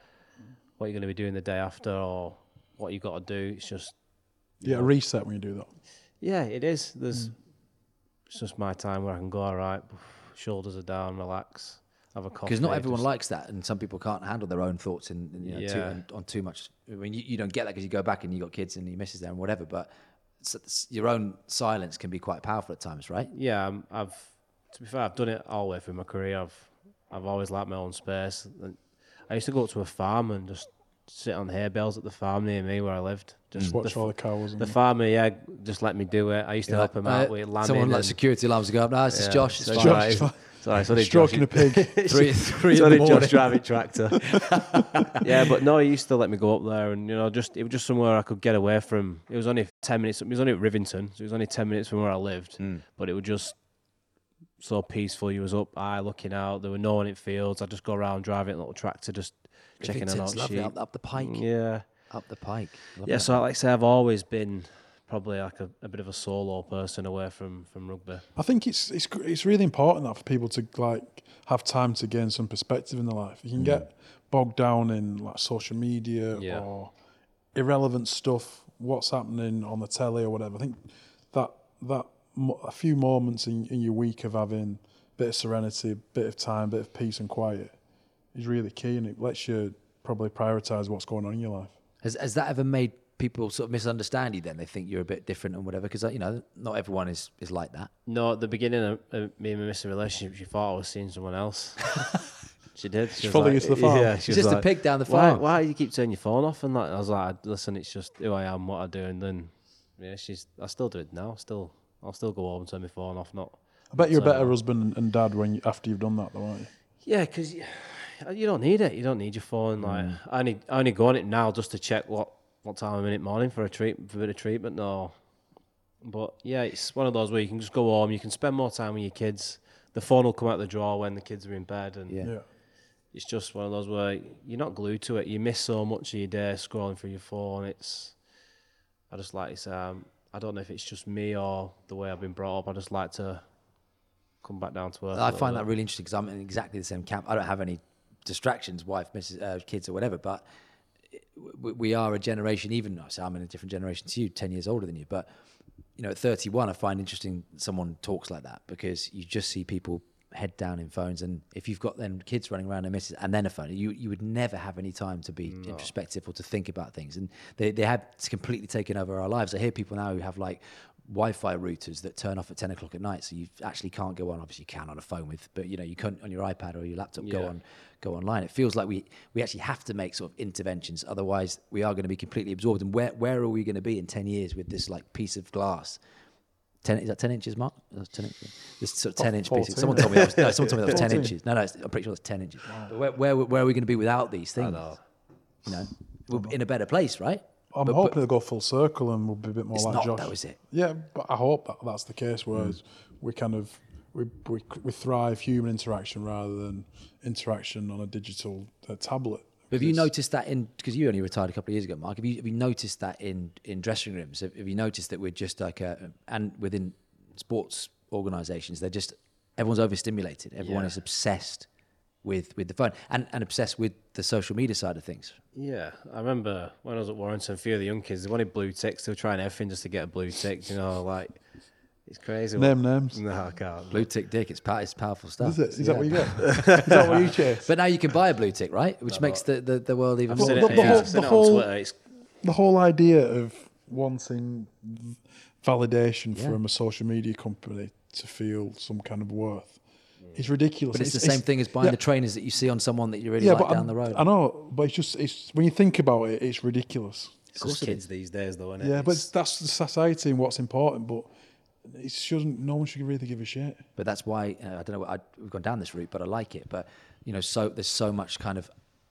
what you're going to be doing the day after or what you've got to do. It's just
yeah, know. reset when you do that.
Yeah, it is. There's mm it's just my time where I can go, all right, shoulders are down, relax, have a coffee.
Because not everyone just... likes that, and some people can't handle their own thoughts in, in you know, yeah. too, on too much. I mean, you, you don't get that because you go back and you got kids and your missus there and whatever, but it's, it's, your own silence can be quite powerful at times, right?
Yeah, um, I've to be fair, I've done it all the way through my career. I've I've always liked my own space. I used to go up to a farm and just sit on hay bales at the farm near me where I lived.
Just watch the, all the cows.
The farmer, yeah, just let me do it. I used to yeah, help him out uh, with lambing.
Someone like security alarms go up. No, it's yeah, Josh. It's fine. Josh.
Right. Sorry, so Stroking Josh, a pig.
three, three so did
Josh driving tractor. yeah, but no, he used to let me go up there, and you know, just it was just somewhere I could get away from. It was only ten minutes. It was only at Rivington, so it was only ten minutes from where I lived. Mm. But it was just so peaceful. You was up high, looking out. There were no one in fields. I just go around driving a little tractor, just checking on out
lovely. Up, up the pike.
Mm, yeah.
Up the pike.
Love yeah, so like I say, I've always been probably like a, a bit of a solo person away from from rugby.
I think it's it's it's really important that for people to like have time to gain some perspective in their life. You can mm. get bogged down in like social media
Yeah.
or irrelevant stuff, what's happening on the telly or whatever. I think that that mo- a few moments in, in your week of having a bit of serenity, a bit of time, a bit of peace and quiet is really key, and it lets you probably prioritize what's going on in your life.
Has, has that ever made people sort of misunderstand you? Then they think you're a bit different and whatever. Because you know, not everyone is is like that.
No, at the beginning of uh, me and my missing relationship, she thought I was seeing someone else. she did. She was like,
you to the farm?
Yeah, she
She's
was
just a pig down the
Why,
farm.
why do you keep turning your phone off and that? I was like, listen, it's just who I am, what I do, and then yeah, she's. I still do it now. Still, I'll still go home and turn my phone off. Not.
I bet you're a
So-
better husband and dad when you, after you've done that, though, aren't you?
Yeah, because you, you don't need it. You don't need your phone. Like
Mm.
I only I only go on it now just to check what what time I'm in it morning for a treat for a bit of treatment. No, but yeah, it's one of those where you can just go home. You can spend more time with your kids. The phone will come out the drawer when the kids are in bed, and
Yeah.
Yeah.
it's just one of those where you're not glued to it. You miss so much of your day scrolling through your phone. It's I just like to um, I don't know if it's just me or the way I've been brought up. I just like to come back down to earth.
I find that really interesting because I'm in exactly the same camp. I don't have any distractions, wife, Mrs. Uh, kids, or whatever. But we, we are a generation. Even so, I'm in a different generation to you, ten years older than you. But you know, at 31, I find interesting someone talks like that because you just see people head down in phones, and if you've got then kids running around and misses and then a phone, you you would never have any time to be introspective or to think about things, and they they have completely taken over our lives. I hear people now who have like Wi-Fi routers that turn off at 10 o'clock at night, so you actually can't go on. Obviously, you can on a phone with, but you know you can't on your iPad or your laptop go on go online. It feels like we we actually have to make sort of interventions, otherwise we are going to be completely absorbed. And where where are we going to be in 10 years with this like piece of glass? 10, is that 10 inches, Mark? 10 inches. This sort of 10 inch piece. Someone told me that was, no, someone told me that was 10 inches. No, no, it's- I'm pretty sure it's 10 inches. But where, where, where are we going to be without these things?
know.
You know, we're in a better place, right?
I'm
But-
hoping
but
they'll go full circle and we'll be a bit more like
not,
Josh.
though, is it?
Yeah, but I hope that that's the case. Whereas we kind of we, we we thrive human interaction rather than interaction on a digital uh, tablet.
But have you noticed that in because you only retired a couple of years ago, Mark? Have you have you noticed that in in dressing rooms? Have, have you noticed that we're just like a and within sports organisations, they're just everyone's overstimulated. Everyone
Yeah.
is obsessed with with the phone and and obsessed with the social media side of things.
Yeah, I remember when I was at Warrington, a few of the young kids, they wanted blue ticks. They were trying everything just to get a blue tick. You know, like, it's crazy.
Name names.
No, I can't.
Blue tick dick, it's pow- it's powerful stuff.
Is it? Is
Yeah.
that what you get? Is that what you chase?
But now you can buy a blue tick, right? Which makes the, the, the world even
I've
more.
seen
the-
it,
the
yeah,
whole- the
it
whole-
on It's,
the whole idea of wanting validation
Yeah.
from a social media company to feel some kind of worth is ridiculous.
But it's, the same thing as buying
yeah.
the trainers that you see on someone that you really
yeah,
like
but
down
I'm-
the road.
I know, but it's just it's when you think about it, it's ridiculous.
it's just kids these days, though, isn't it?
Yeah, but that's the society and what's important. But it shouldn't. No one should really give a shit.
But that's why uh, I don't know. I, we've gone down this route, but I like it. But you know, so there's so much kind of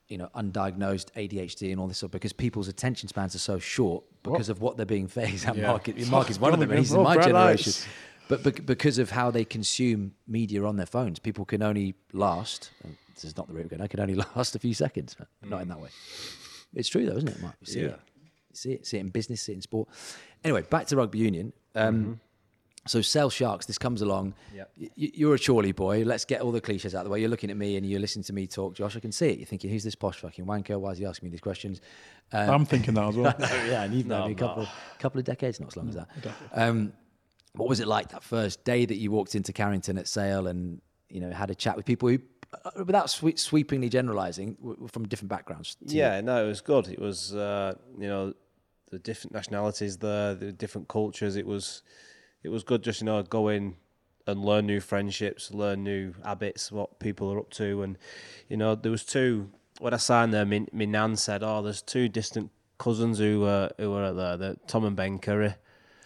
you know undiagnosed ADHD and all this stuff because people's attention spans are so short because of what they're being faced. And
Yeah.
Mark, Mark is one of them, and he's in my generation.
lights.
But bec- because of how they consume media on their phones, people can only last. and This is not the route we're going. I can only last a few seconds, but not in that way. It's true though, isn't it, Mark? You see
Yeah.
it. See it. See it in business. See it in sport. Anyway, back to rugby union. Um, So Sale Sharks. This comes along.
Yep.
Y- y- you're a Chorley boy. Let's get all the cliches out of the way. You're looking at me and you're listening to me talk, Josh. I can see it. You're thinking, who's this posh fucking wanker? Why is he asking me these questions? Um,
I'm thinking that as well.
yeah, and you've known
No,
me a
I'm
couple, couple of decades, not as long as that. Um, what was it like that first day that you walked into Carrington at Sale and you know had a chat with people who, uh, without sweep, sweepingly generalising, w- were from different backgrounds? to you?
Yeah, no, it was good. It was, uh, you know, the different nationalities there, the different cultures. It was, it was good just you know go in and learn new friendships, learn new habits, what people are up to, and you know there was two. When I signed there, my, my nan said, "Oh, there's two distant cousins who uh, who were there, the Tom and Ben Curry."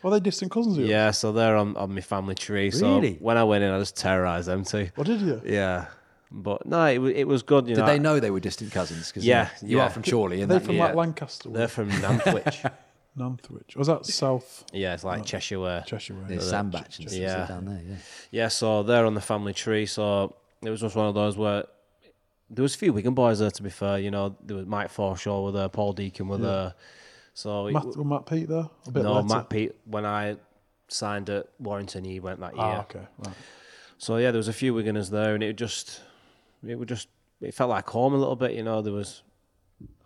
Are they distant cousins? of yours?
Yeah, so they're on, on my family tree.
Really?
So when I went in, I just terrorised them too.
What did you?
Yeah, but no, it, wa- it was good. You
Did
know,
they know they were distant cousins? Because
Yeah,
you
yeah.
are from Chorley, and
they
that,
from
yeah.
like Lancaster?
they're from Nantwich.
Nantwich. Was that South
yeah, it's like Cheshire way.
Cheshire? way?
there's Sandbach and stuff
Yeah.
down there. Yeah.
Yeah, so they're on the family tree. So it was just one of those where there was a few Wigan boys there. To be fair, you know, there was Mike Forshaw with there, Paul Deacon with there. So it
Matt,
w-
was Matt Pete there? A bit
no,
later.
Matt Pete. When I signed at Warrington, he went that year.
Ah, okay. Right.
So yeah, there was a few Wiganers there, and it just, it would just, it felt like home a little bit. You know, there was,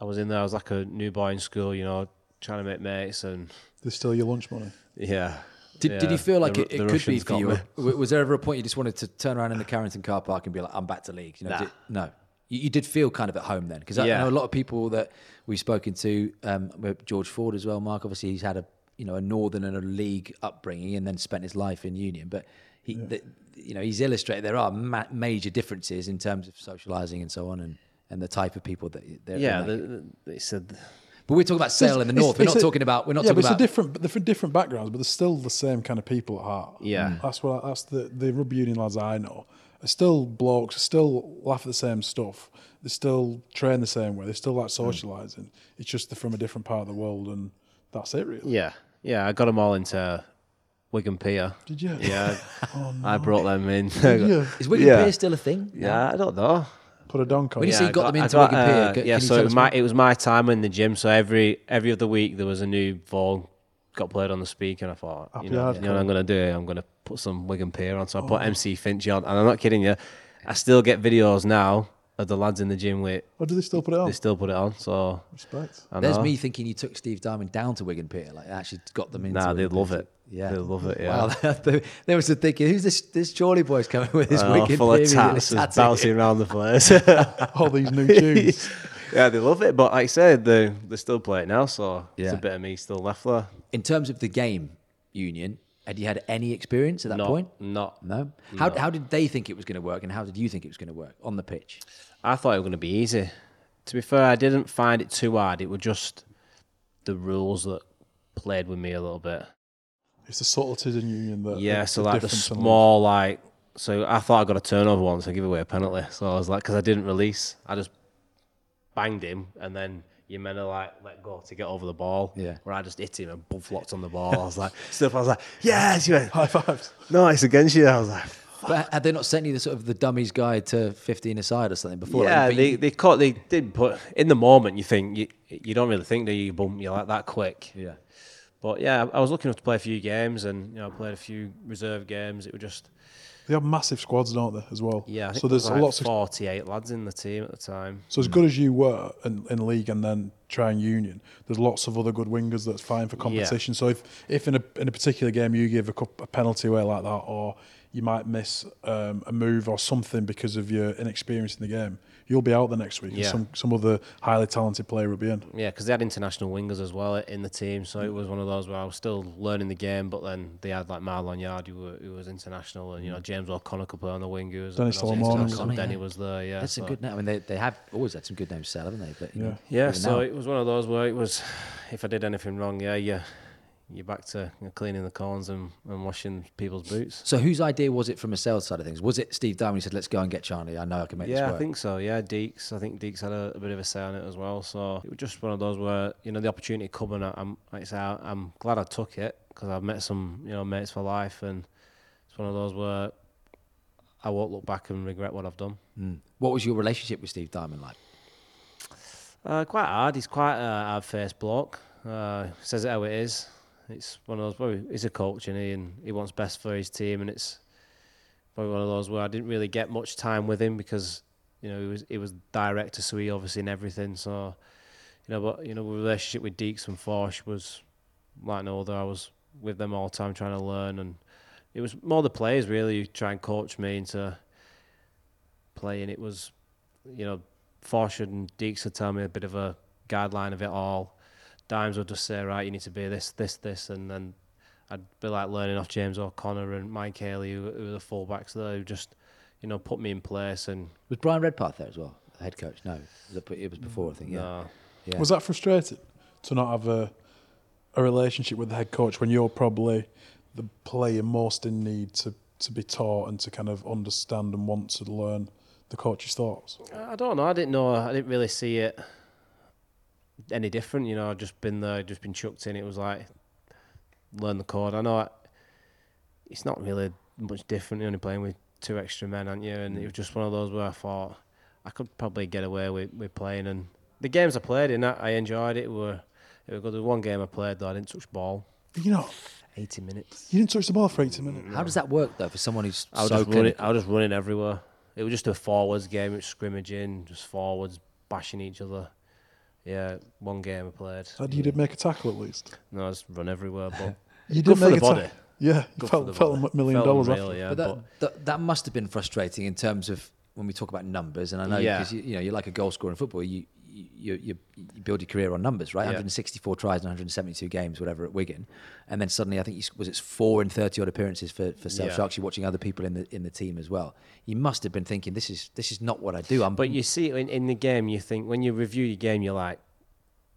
I was in there. I was like a new boy in school. You know, trying to make mates, and
There's still your lunch money.
yeah.
Did, did you feel like
the
it, it
the
could be for you?
me.
Was there ever a point you just wanted to turn around in the Carrington car park and be like, I'm back to league? You know,
Nah.
did- no. You, you did feel kind of at home then? Because I
Yeah.
know a lot of people that we've spoken to, um, George Ford as well, Mark, obviously he's had a, you know, a northern and a league upbringing and then spent his life in Union. But he, the, you know, he's illustrated there are ma- major differences in terms of socialising and so on and, and the type of people that they're
Yeah, the, the, they said
But we're talking about Sale in the north. We're not
a-
talking about. We're not
yeah,
talking
but
about.
it's a different, different, different backgrounds, but they're still the same kind of people at heart.
Yeah.
that's what that's the the rugby union lads I know are still blokes, still laugh at the same stuff. They still train the same way. They still like
Hmm.
socialising. It's just they're from a different part of the world, and that's it, really.
yeah, yeah. I got them all into Wigan Pier.
Did you?
Yeah,
Oh, no.
I brought them in.
Yeah.
is Wigan
Yeah.
Pier still a thing?
yeah, I don't know.
Put a donk on.
When you
it.
say
I
you got them
I
into Wigan Pier,
uh,
can
yeah,
you
so
tell
it
us
was, my, it was my time in the gym. So every every other week there was a new ball got played on the speaker, and I thought,
Happy
you know, you know what I'm going to do? I'm going to put some Wigan Pier on. So I put oh. MC Finch on, and I'm not kidding you. I still get videos now of the lads in the gym with
Or do they still put it on?
they still put it on. So
Respect.
There's me thinking you took Steve Diamond down to Wigan Pier, like actually got them into.
Nah, they love it.
Yeah,
They love it. Yeah.
Wow, they, they was thinking, who's this? This Chorley boy's coming with his
Oh,
Wigan
full
Pier
of
music,
tats,
this
just bouncing around the place.
All these new tunes.
yeah, they love it. But like I said, they they still play it now, so
Yeah.
it's a bit of me still left there.
In terms of the game, Union, had you had any experience at that
not,
point?
Not.
No. How how did they think it was going to work, and how did you think it was going to work on the pitch?
I thought it was going to be easy. To be fair, I didn't find it too hard. It was just the rules that played with me a little bit.
It's the subtleties in union that.
Yeah, so like the small, like, so I thought I got a turnover once. I give away a penalty. So I was like, because I didn't release, I just banged him, and then you meant to like let go to get over the ball.
Yeah.
Where I just hit him and boom flopped on the ball. I was like, stuff. I was like, yes. He went,
High fives.
no, it's against you. I was like,
But had they not sent you the sort of the dummies guide to 15 aside or something before?
yeah,
Like,
they
you-
they caught they did put in the moment. You think you you don't really think that you bump you like that quick.
yeah.
But yeah, I was lucky enough to play a few games, and you know, I played a few reserve games. It was just
They have massive squads, don't they, as well?
yeah. I think
So there's
like
lots of.
forty-eight lads in the team at the time.
So as good as you were in, in league and then trying union, there's lots of other good wingers that's fine for competition. So if, if in a in a particular game you give a, cup, a penalty away like that, or you might miss um, a move or something because of your inexperience in the game, you'll be out the next week. and
Yeah.
some some other highly talented player will be in.
Yeah, because they had international wingers as well in the team, so it was one of those where I was still learning the game, but then they had like Marlon Yard, who, were, who was international, and you know James O'Connor could play on the wing, who was
Dennis
and also
Solomon.
Denny
yeah.
was there, yeah.
That's
so.
a good name. I mean, they, they have always had some good names, Sal, haven't they? But you
Yeah.
know,
Yeah, so
now-
it was one of those where it was, if I did anything wrong, yeah, yeah, you're back to you know, cleaning the corns and, and washing people's boots.
So whose idea was it from a Sale's side of things? Was it Steve Diamond who said, "Let's go and get Charnley"? I know I can make this
Yeah. I think so. Yeah, Deeks. I think Deeks had a, a bit of a say on it as well. So it was just one of those where you know the opportunity I- I'm like I say, I'm glad I took it because I've met some you know mates for life, and it's one of those where I won't look back and regret what I've done.
Mm. What was your relationship with Steve Diamond like?
Uh, quite hard. He's quite a hard-faced bloke. Uh, says it how it is. It's one of those. Well, he's a coach, and he and he wants best for his team, and it's probably one of those where I didn't really get much time with him because you know he was he was director, so he obviously in everything. So you know, but you know, the relationship with Deeks and Forsh was like no other. I was with them all the time trying to learn, and it was more the players really who try and coach me into playing. It was you know Forsh and Deeks would tell me a bit of a guideline of it all. Dimes would just say, right, you need to be this, this, this, and then I'd be like learning off James O'Connor and Mike Haley, who, who were the fullbacks there, who just, you know, put me in place. And
Was Bryan Redpath there as well, the head coach? No, it, it was before I think. Yeah,
no,
yeah.
Was that frustrating to not have a a relationship with the head coach when you're probably the player most in need to, to be taught and to kind of understand and want to learn the coach's thoughts?
I don't know. I didn't know. I didn't really see it any different. You know, I'd just been there, just been chucked in. It was like learn the code. I know I, it's not really much different. You're only playing with two extra men, aren't you? And it was mm. just one of those where I thought I could probably get away with, with playing. And the games I played in, I I enjoyed it. Were It was good. There was one game I played though. I didn't touch ball.
You know,
80 minutes.
you didn't touch the ball for 80 mm, minutes.
How does that work though for someone who's
I was
so
just running. I was just running everywhere. It was just a forwards game. It was scrimmaging, just forwards bashing each other. Yeah, one game I played.
So you did make a tackle at least.
No, I just run everywhere. But
You
Good
did
for
make
the
a
body.
tackle. Yeah, you felt, felt a million
Felt
dollars
unreal,
after.
yeah.
but that, that that must have been frustrating in terms of when we talk about numbers, and I know
Yeah.
because you, you know you're like a goal scorer in football. You you, you you build your career on numbers, right?
Yeah.
164 tries and 172 games, whatever at Wigan, and then suddenly I think you, was it's four and 30 odd appearances for for South
Yeah.
Sharks. You're watching other people in the in the team as well. You must have been thinking this is this is not what I do. I'm
But you see in, in the game, you think when you review your game, you're like,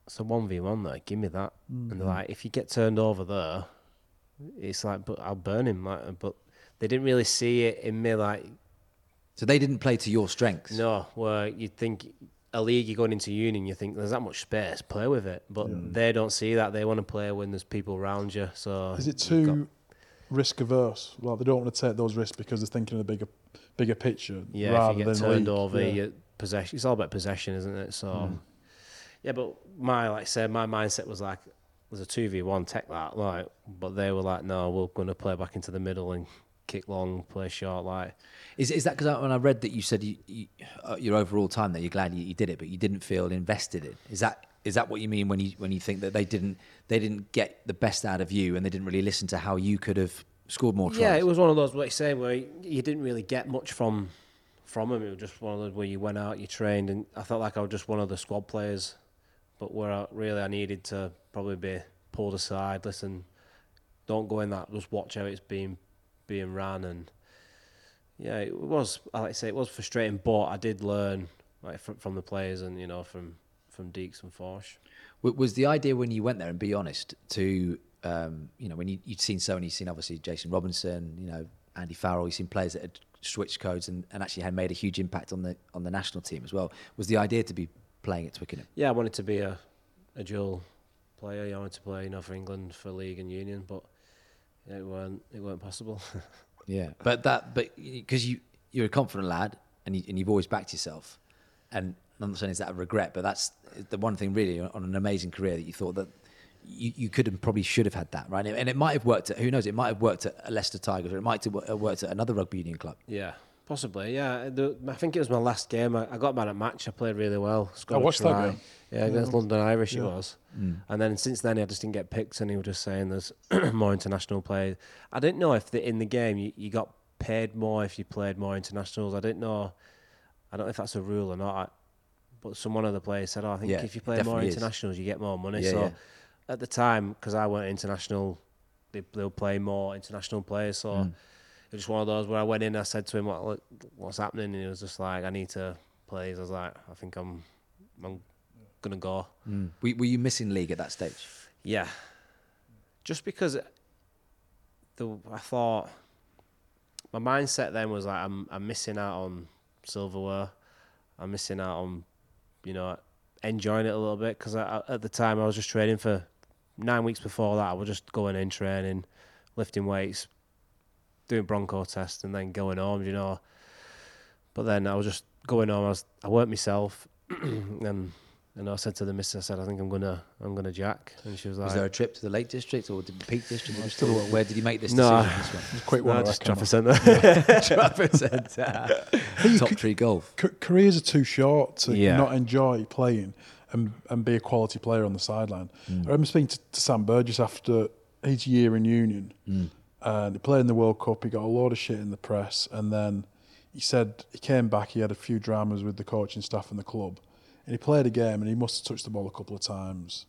it's a one v one there. Give me that. And
Mm-hmm.
they're like, if you get turned over there, it's like, but I'll burn him. Like, but they didn't really see it in me. Like,
so they didn't play to your strengths.
no, where you'd think a league you're going into union, you think there's that much space, play with it. But they don't see that. They want to play when there's people around you. So
Is it too risk averse? Like they don't want to take those risks because they're thinking of the bigger, bigger picture
Yeah,
rather
if you get
than
turned
league.
over,
Yeah.
possession. It's all about possession, isn't it? So,
Mm.
yeah, but my like I said, my mindset was like, there's a two v one tech that like, but they were like, no, we're going to play back into the middle and kick long, play short. Like,
Is is that because when I read that you said you, you, uh, your overall time that you're glad you, you did it, but you didn't feel invested in? Is that is that what you mean when you when you think that they didn't they didn't get the best out of you and they didn't really listen to how you could have scored more tries?
yeah, it was one of those what you say where you didn't really get much from from them. It was just one of those where you went out, you trained, and I felt like I was just one of the squad players, but where I, really I needed to probably be pulled aside. Listen, don't go in that. Just watch how it's being being ran, and yeah, it was. I like to say it was frustrating, but I did learn like from, from the players and you know from from Deeks and Forsh.
Was the idea when you went there and be honest to um, you know when you, you'd seen so many, you'd seen obviously Jason Robinson, you know Andy Farrell, you've seen players that had switched codes and, and actually had made a huge impact on the on the national team as well. Was the idea to be playing at Twickenham?
Yeah, I wanted to be a a dual player. I wanted to play you know for England for league and union, but it weren't it weren't possible.
Yeah, but that, but because you you're a confident lad and you, and you've always backed yourself, and I'm not saying is that a regret, but that's the one thing really on an amazing career that you thought that you, you could and probably should have had that right, and it might have worked at who knows, it might have worked at Leicester Tigers or it might have worked at another rugby union club.
Yeah, possibly. Yeah, the, I think it was my last game. I, I got man at match. I played really well. A
watched that game.
Yeah, against London Irish
Yeah.
it was. And then since then, I just didn't get picked, and he was just saying there's more international players. I didn't know if the, in the game you, you got paid more if you played more internationals. I didn't know. I don't know if that's a rule or not. I, but some one of the players said, "Oh, I think
Yeah,
if you play more
definitely is.
internationals, you get more money." So at the time, because I weren't international, they they'll play more international players. So
Mm.
It was just one of those where I went in. I said to him, "What, what's happening?" And he was just like, "I need to play." I was like, "I think I'm, I'm gonna go."
Mm. Were, were you missing league at that stage?
Yeah, just because the I thought my mindset then was like, I'm I'm missing out on silverware. I'm missing out on, you know, enjoying it a little bit because at the time I was just training for nine weeks before that. I was just going in training, lifting weights, doing bronco tests, and then going home. You know, but then I was just going home. I was I weren't myself, and and I said to the missus, I said, I think I'm gonna I'm gonna jack, and she was like,
Was there a trip to the Lake District or the Peak District? Or still, where did you make this
No.
decision? This one?
Just quick one.
no,
I
just
reckon.
Trafford Centre.
Trafford Centre. Top Tree Golf.
C- careers are too short to
Yeah.
not enjoy playing and, and be a quality player on the sideline. Hmm. I remember speaking to, to Sam Burgess after his year in Union, hmm. Uh, and he played in the World Cup. He got a lot of shit in the press, and then he said he came back. He had a few dramas with the coaching staff and the club, and he played a game, and he must have touched the ball a couple of times,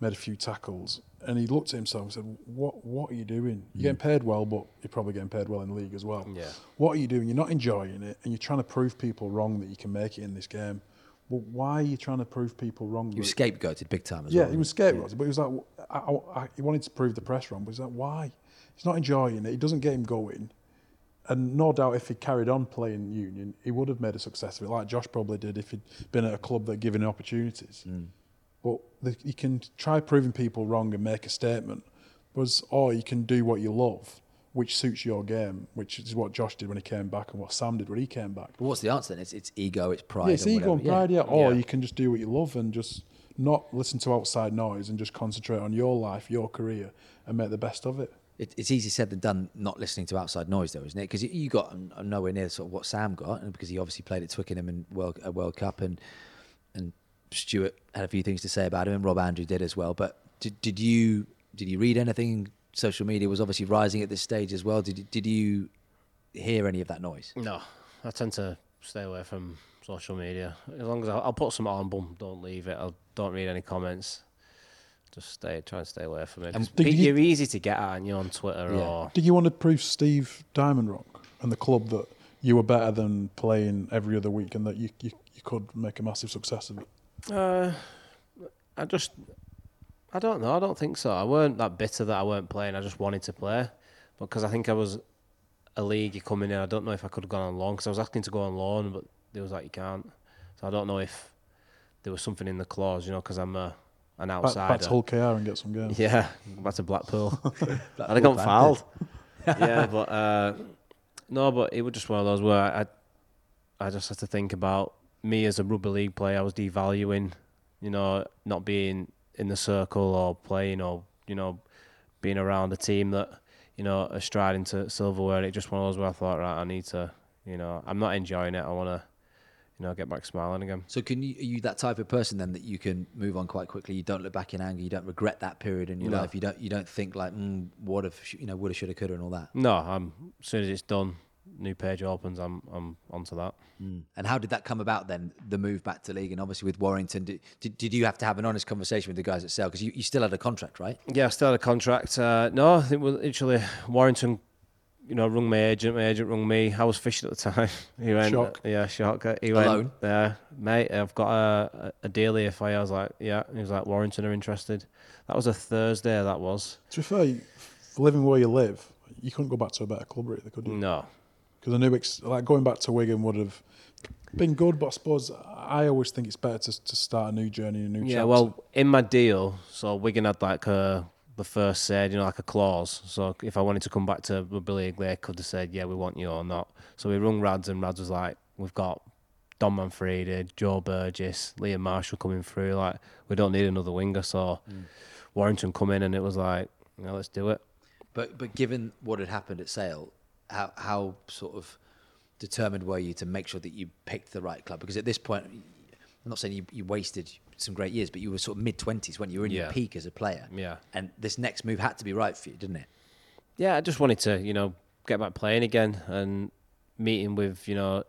made a few tackles, and he looked at himself and said, "What What are you doing? You're getting mm. paid well, but you're probably getting paid well in the league as well."
Yeah.
what are you doing? You're not enjoying it, and you're trying to prove people wrong that you can make it in this game. Well, why are you trying to prove people wrong?
You were
that-
scapegoated big time as
yeah,
well.
he was scapegoated, but he was like, I, I, I, he wanted to prove the press wrong, but he's like, why? He's not enjoying it. It doesn't get him going. And no doubt, if he carried on playing Union, he would have made a success of it, like Josh probably did if he'd been at a club that given him opportunities. Hmm. But the, you can try proving people wrong and make a statement, was or oh, you can do what you love, which suits your game, which is what Josh did when he came back and what Sam did when he came back.
But what's the answer then? It's, it's ego, it's pride.
Yeah, it's
and
ego and
whatever.
pride, yeah. Or
Yeah.
you can just do what you love and just not listen to outside noise and just concentrate on your life, your career, and make the best of it.
It, it's easier said than done not listening to outside noise, though, isn't it? Because you got nowhere near sort of what Sam got, and because he obviously played at Twickenham in World, a World Cup, and and Stuart had a few things to say about him, and Rob Andrew did as well. But did, did you did you read anything? Social media was obviously rising at this stage as well. Did did you hear any of that noise?
No, I tend to stay away from social media. As long as I, I'll put some on, boom, don't leave it. I don't read any comments. Just stay, try and stay away from it.
did
pe-
you-
you're easy to get at, and you're on Twitter
Yeah.
or
Did you want to prove Steve Diamond Rock and the club that you were better than playing every other week and that you, you, you could make a massive success of it?
Uh, I just, I don't know. I don't think so. I weren't that bitter that I weren't playing. I just wanted to play, because I think I was a league. You coming in. I don't know if I could have gone on loan because I was asking to go on loan, but they was like you can't. So I don't know if there was something in the clause, you know, because I'm a, an
Back,
outsider.
back to Hull KR and get some games.
Yeah, back to Blackpool. I'd
Blackpool
have gone
fan
fouled. yeah, but uh, no, but it was just one of those where I, I just had to think about me as a rugby league player. I was devaluing, you know, not being in the circle or playing or you know, being around a team that you know are striding to silverware. It just one of those where I thought, right, I need to, you know, I'm not enjoying it. I want to, you know, get back smiling again.
So can you are you that type of person then that you can move on quite quickly? You don't look back in anger. You don't regret that period in your
No.
life. You don't you don't think like, mm, what if you know, woulda, shoulda, coulda, and all that.
No, I'm as soon as it's done, new page opens. I'm I'm onto that.
Mm. And how did that come about then? The move back to league, and obviously with Warrington, did, did, did you have to have an honest conversation with the guys at Sale because you, you still had a contract, right?
Yeah, I still had a contract. Uh, no, I think well, literally Warrington, you know, rung my agent. My agent rung me. I was fishing at the time. He went,
Shock.
Uh, yeah, shock. Uh, he
Alone?
went, yeah, mate, I've got a, a deal here for you. I was like, yeah. He was like, Warrington are interested. That was a Thursday. That was
To be fair, living where you live, you couldn't go back to a better club, really, could you?
no.
Because I knew ex- like going back to Wigan would have been good, but I suppose I always think it's better to, to start a new journey, a new
Yeah,
chapter.
well, in my deal, so Wigan had like a the first said, you know, like a clause. So if I wanted to come back to league, they could have said, yeah, we want you or not. So we rung Rads, and Rads was like, we've got Dom Manfredi, Joe Burgess, Liam Marshall coming through. Like, we don't need another winger. So mm. Warrington come in, and it was like, yeah, let's do it.
But but given what had happened at Sale, how how sort of determined were you to make sure that you picked the right club? Because at this point, I'm not saying you, you wasted some great years, but you were sort of mid twenties when you were in your peak as a player.
Yeah.
And this next move had to be right for you, didn't it?
yeah, I just wanted to, you know, get back playing again and meeting with, you know,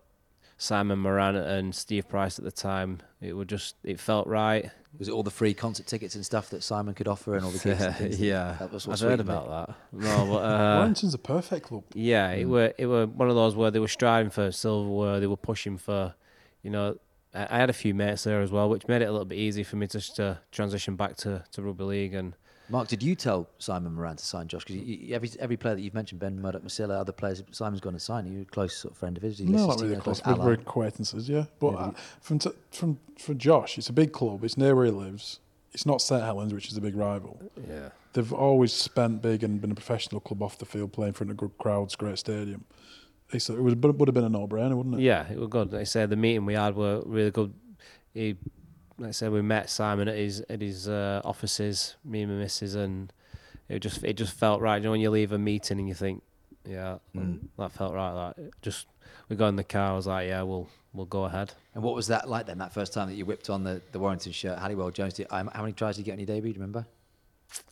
Simon Moran and Steve Price at the time. It would just, it felt right.
Was it all the free concert tickets and stuff that Simon could offer and all the gigs and
yeah,
that was
I've
sweetened
heard
it?
about that. No, but uh,
Warrington's a perfect club.
yeah, it were it were one of those where they were striving for silverware. They were pushing for, you know. I I had a few mates there as well, which made it a little bit easy for me just to transition back to, to rugby league and
Mark, did you tell Simon Moran to sign Josh? Because every every player that you've mentioned, Ben Murdoch, Masila, other players, Simon's gone to sign. You're a close sort of friend of his. He
No, not really close.
close
We're, we're acquaintances, yeah. But uh, from t- from for Josh, it's a big club. It's near where he lives. It's not St Helens, which is a big rival.
yeah.
They've always spent big and been a professional club off the field, playing in front of good crowds, great stadium. It's, it was, would have been a no-brainer, wouldn't it?
Yeah, it was good. Like I said, the meeting we had were really good. He, like I said, we met Simon at his at his uh, offices, me and my missus, and it just it just felt right. You know, when you leave a meeting and you think, yeah,
Mm.
that felt right. Like just we got in the car. I was like, yeah, we'll we'll go ahead.
And what was that like then? That first time that you whipped on the, the Warrington shirt, Halliwell Jones. Did, um, how many tries did you get on your debut? Do you remember?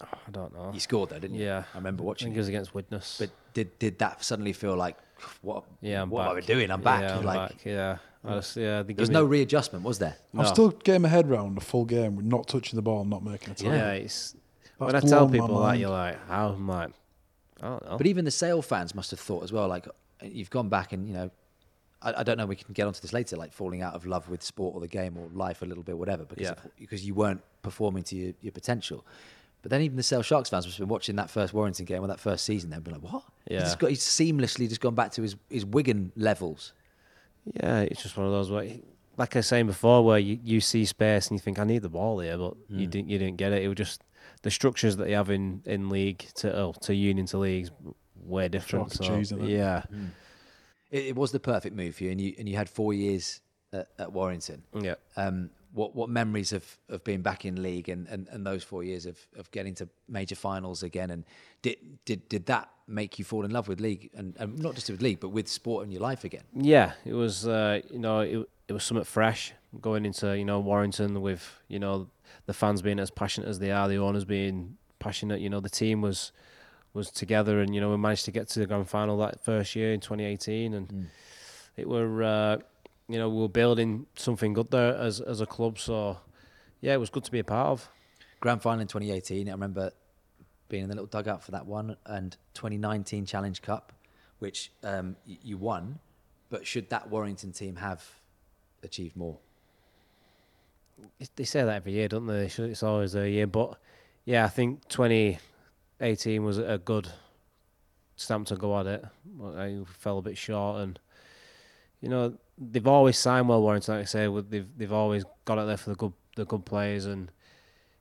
I don't know.
You scored though, didn't you?
Yeah.
I remember
I
watching.
think it
you.
was against Widnes.
But did did that suddenly feel like what?
yeah, I'm
what am I doing? I'm back.
Yeah, I'm
like
back. Yeah, I just, yeah. They
there was
give
no readjustment, was there?
I'm
No.
still getting my head round a full game with not touching the ball and not making a tackle.
Yeah, it's
That's
when I tell people that you're like, how I'm like, I don't know.
But even the Sale fans must have thought as well. Like you've gone back and you know, I, I don't know. We can get onto this later. Like falling out of love with sport or the game or life a little bit, whatever, because
Yeah.
of, because you weren't performing to your, your potential. But then even the Sale Sharks fans must have been watching that first Warrington game or that first season. They'd be like, "What? He's,
Yeah.
just got, he's seamlessly just gone back to his, his Wigan levels."
Yeah, it's just one of those where, like I was saying before, where you, you see space and you think I need the ball here, but you didn't you didn't get it. It was just the structures that you have in, in league to oh, to union to leagues way different. So,
cheese, innit?
yeah,
It, it was the perfect move for you, and you and you had four years at, at Warrington.
yeah.
Um, what what memories of, of being back in league and, and, and those four years of, of getting to major finals again and did did did that make you fall in love with league and, and not just with league but with sport in your life again?
Yeah, it was. Uh, you know, it it was something fresh going into you know Warrington with you know the fans being as passionate as they are, the owners being passionate. You know, the team was was together, and you know we managed to get to the grand final that first year in 2018, and
Mm.
it were uh, you know we are building something good there as as a club. So yeah, it was good to be a part of.
Grand final in 2018. I remember being in the little dugout for that one and 2019 Challenge Cup, which um, you won. But should that Warrington team have achieved more?
They say that every year, don't they? It's- It's always a year, but yeah, I think 2018 was a good stamp to go at it. I fell a bit short, and you know they've always signed well, Warrington. Like I say, they've they've always got it there for the good the good players, and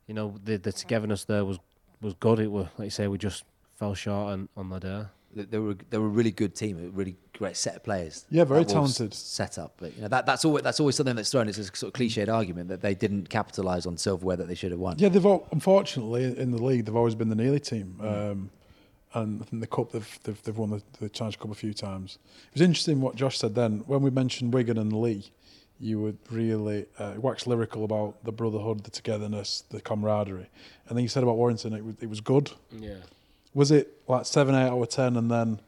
you know the the togetherness there was was good. It was like you say, we just fell short on on the day.
They they were they were a really good team, a really great set of players.
Yeah, very talented.
set up. But you know that that's always that's always something that's thrown. It's a sort of cliched argument that they didn't capitalise on silverware that they should have won.
Yeah, they've al- unfortunately in the league they've always been the Nearly team,
Mm.
um, and in the cup they've they've, they've won the, the Challenge Cup a few times. It was interesting what Josh said then when we mentioned Wigan and Leigh. You would really uh, wax lyrical about the brotherhood, the togetherness, the camaraderie, and then you said about Warrington it was, it was good.
Yeah.
Was it like seven, eight out of ten, and then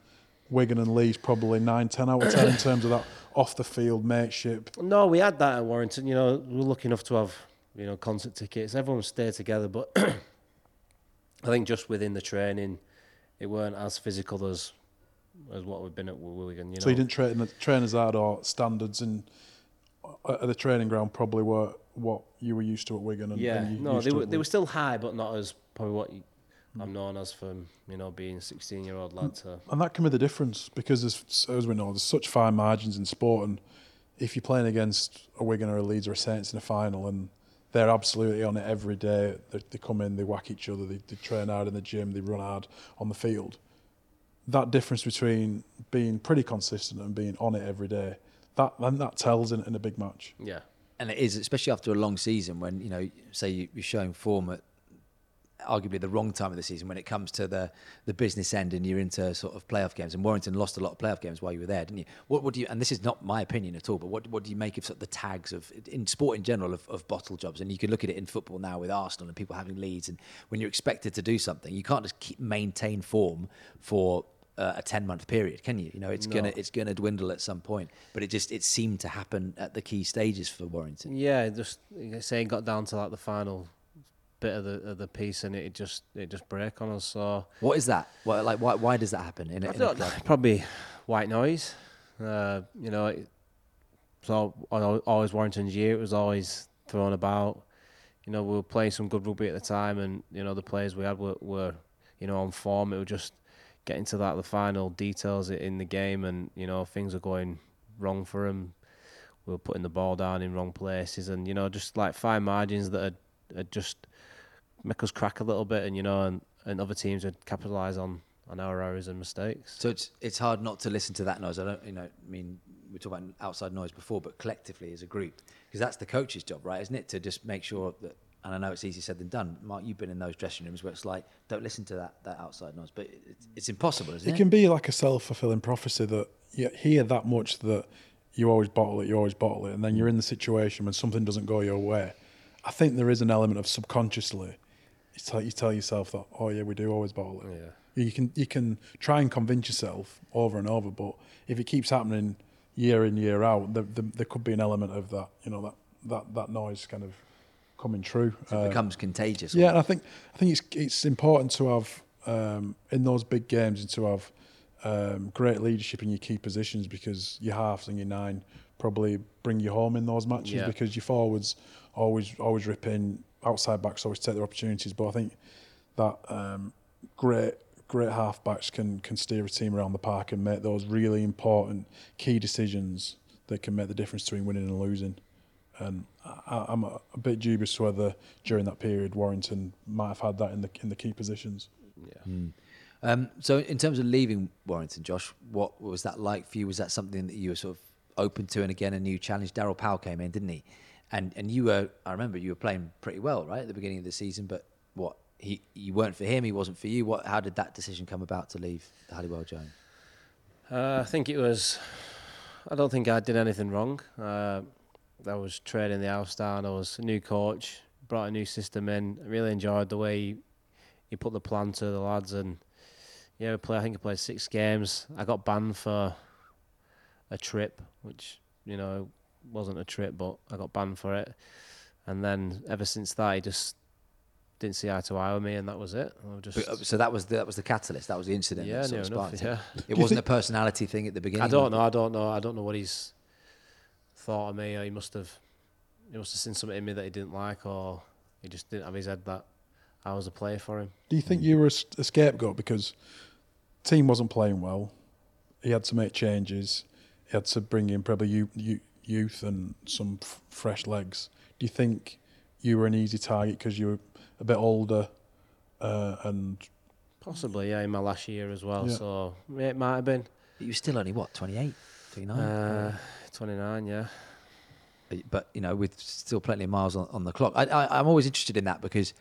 Wigan and Leigh's probably nine, ten out of ten in terms of that off the field mateship?
No, we had that at Warrington. You know, we were lucky enough to have you know concert tickets. Everyone stayed together, but I think just within the training, it weren't as physical as as what we've been at Wigan. You know,
So you didn't train train as hard or standards and uh, at the training ground probably were what you were used to at Wigan. And,
yeah,
and
no, they were they were still high, but not as probably what you, hmm. I'm known as from you know being a 16 year old lad hmm. to.
And that can be the difference because as we know, there's such fine margins in sport, and if you're playing against a Wigan or a Leeds or a Saints in a final, and they're absolutely on it every day, they, they come in, they whack each other, they, they train hard in the gym, they run hard on the field. That difference between being pretty consistent and being on it every day, that then that tells in, in a big match.
Yeah,
and it is especially after a long season when you know say you, you're showing form at arguably the wrong time of the season when it comes to the the business end and you're into sort of playoff games and Warrington lost a lot of playoff games while you were there didn't you what what do you and this is not my opinion at all but what what do you make of sort of the tags of in sport in general of, of bottle jobs and you can look at it in football now with Arsenal and people having leads and when you're expected to do something you can't just keep maintain form for uh, a 10 month period can you you know it's
No.
gonna it's gonna dwindle at some point but it just it seemed to happen at the key stages for Warrington
yeah. Just like I say, it got down to like the final bit of the of the piece, and it just it just break on us. So.
What is that? What, like, why, why does that happen in in a
thought
club?
probably white noise. Uh, you know, it, so al- always Warrington's year. It was always thrown about. You know, we were playing some good rugby at the time, and you know the players we had were, were you know on form. It was just getting to that the final details in the game, and you know things are going wrong for them. We were putting the ball down in wrong places, and you know just like fine margins that had, had just make us crack a little bit, and you know, and, and other teams would capitalise on on our errors and mistakes.
So it's it's hard not to listen to that noise. I don't, you know, I mean, we talked about outside noise before, but collectively as a group, because that's the coach's job, right? Isn't it to just make sure that? And I know it's easier said than done. Mark, you've been in those dressing rooms where it's like, don't listen to that that outside noise, but it's, it's impossible, isn't
It
it?
can be like a self fulfilling prophecy that you hear that much that you always bottle it, you always bottle it, and then you're in the situation when something doesn't go your way. I think there is an element of subconsciously you tell, you tell yourself that, oh yeah, we do always bottle it.
Yeah.
You can you can try and convince yourself over and over, but if it keeps happening year in year out, there, there, there could be an element of that, you know, that that that noise kind of coming true.
So it
Um,
becomes contagious.
yeah, and I think I think it's it's important to have um, in those big games and to have um, great leadership in your key positions because your halves and your nine probably bring you home in those matches
Yeah.
because your forwards always always rip in, outside backs always take their opportunities. But I think that um, great great halfbacks can can steer a team around the park and make those really important key decisions that can make the difference between winning and losing. And I, I'm a, a bit dubious whether during that period Warrington might have had that in the in the key positions.
Yeah.
Um, so in terms of leaving Warrington, Josh, what was that like for you? Was that something that you were sort of open to? And again, a new challenge. Daryl Powell came in, didn't he? And and you were I remember you were playing pretty well right at the beginning of the season, but what he you weren't for him, he wasn't for you. What how did that decision come about to leave Halliwell Jones?
Uh, I think it was. I don't think I did anything wrong. Uh, I was training the house down. I was a new coach, brought a new system in. I really enjoyed the way he, he put the plan to the lads, and yeah, we play. I think I played six games. I got banned for a trip, which you know wasn't a trip, but I got banned for it. And then ever since that, he just didn't see eye to eye with me, and that was it. I just
But, uh, so that was the, that was the catalyst. That was the incident.
yeah,
that sort
enough.
sparked it.
Yeah.
It wasn't a personality thing at the beginning.
I don't know. I don't know. I don't know what he's thought of me. Or he must have. He must have seen something in me that he didn't like, or he just didn't have his head that I was a player for him.
Do you think you were a scapegoat because team wasn't playing well? He had to make changes. He had to bring in probably you, you, youth and some f- fresh legs. Do you think you were an easy target because you were a bit older uh, and
Possibly, yeah, in my last year as well.
Yeah.
So yeah, it might have been.
But you were still only what 28, 29?
Uh, 29, yeah.
But- but you know, with still plenty of miles on, on the clock. I, I, I'm always interested in that because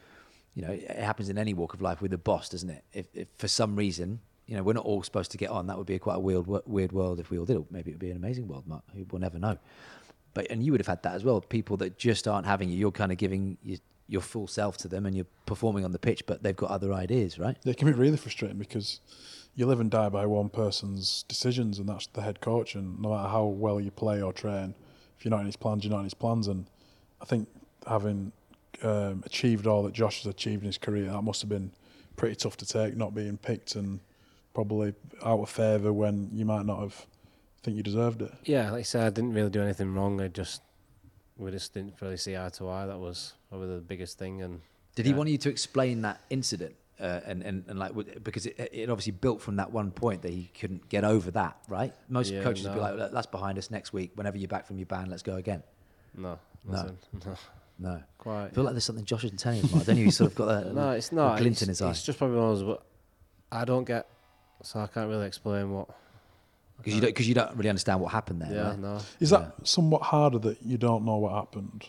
you know it happens in any walk of life with a boss, doesn't it? If, if for some reason you know we're not all supposed to get on, that would be a quite a weird weird world if we all did. Or maybe it would be an amazing world, Mark. We'll never know. But and you would have had that as well. People that just aren't having you, you're kind of giving your, your full self to them, and you're performing on the pitch, but they've got other ideas, right?
it can be really frustrating because you live and die by one person's decisions, and that's the head coach. And no matter how well you play or train, if you're not in his plans, you're not in his plans. And I think having um, achieved all that Josh has achieved in his career, that must have been pretty tough to take, not being picked and probably out of favour when you might not have think you deserved it.
Yeah, like I said, I didn't really do anything wrong. I just we just didn't really see eye to eye. That was probably the biggest thing. And
Did he want you to explain that incident? Uh, and, and, and like because it, it obviously built from that one point that he couldn't get over that right most
Yeah,
coaches would be like "Look, that's behind us next week whenever you're back from your ban let's go again
no,
No.
nothing. No,
no I
quite.
feel like there's something Josh isn't telling us Mark. don't you he's sort of got that
No, it's
little
not.
glint
It's,
in his eye
it's just probably one of those. But I don't get, so I can't really explain what.
because you don't because you don't really understand what happened there
Yeah,
right?
no.
Is that somewhat harder that you don't know what happened,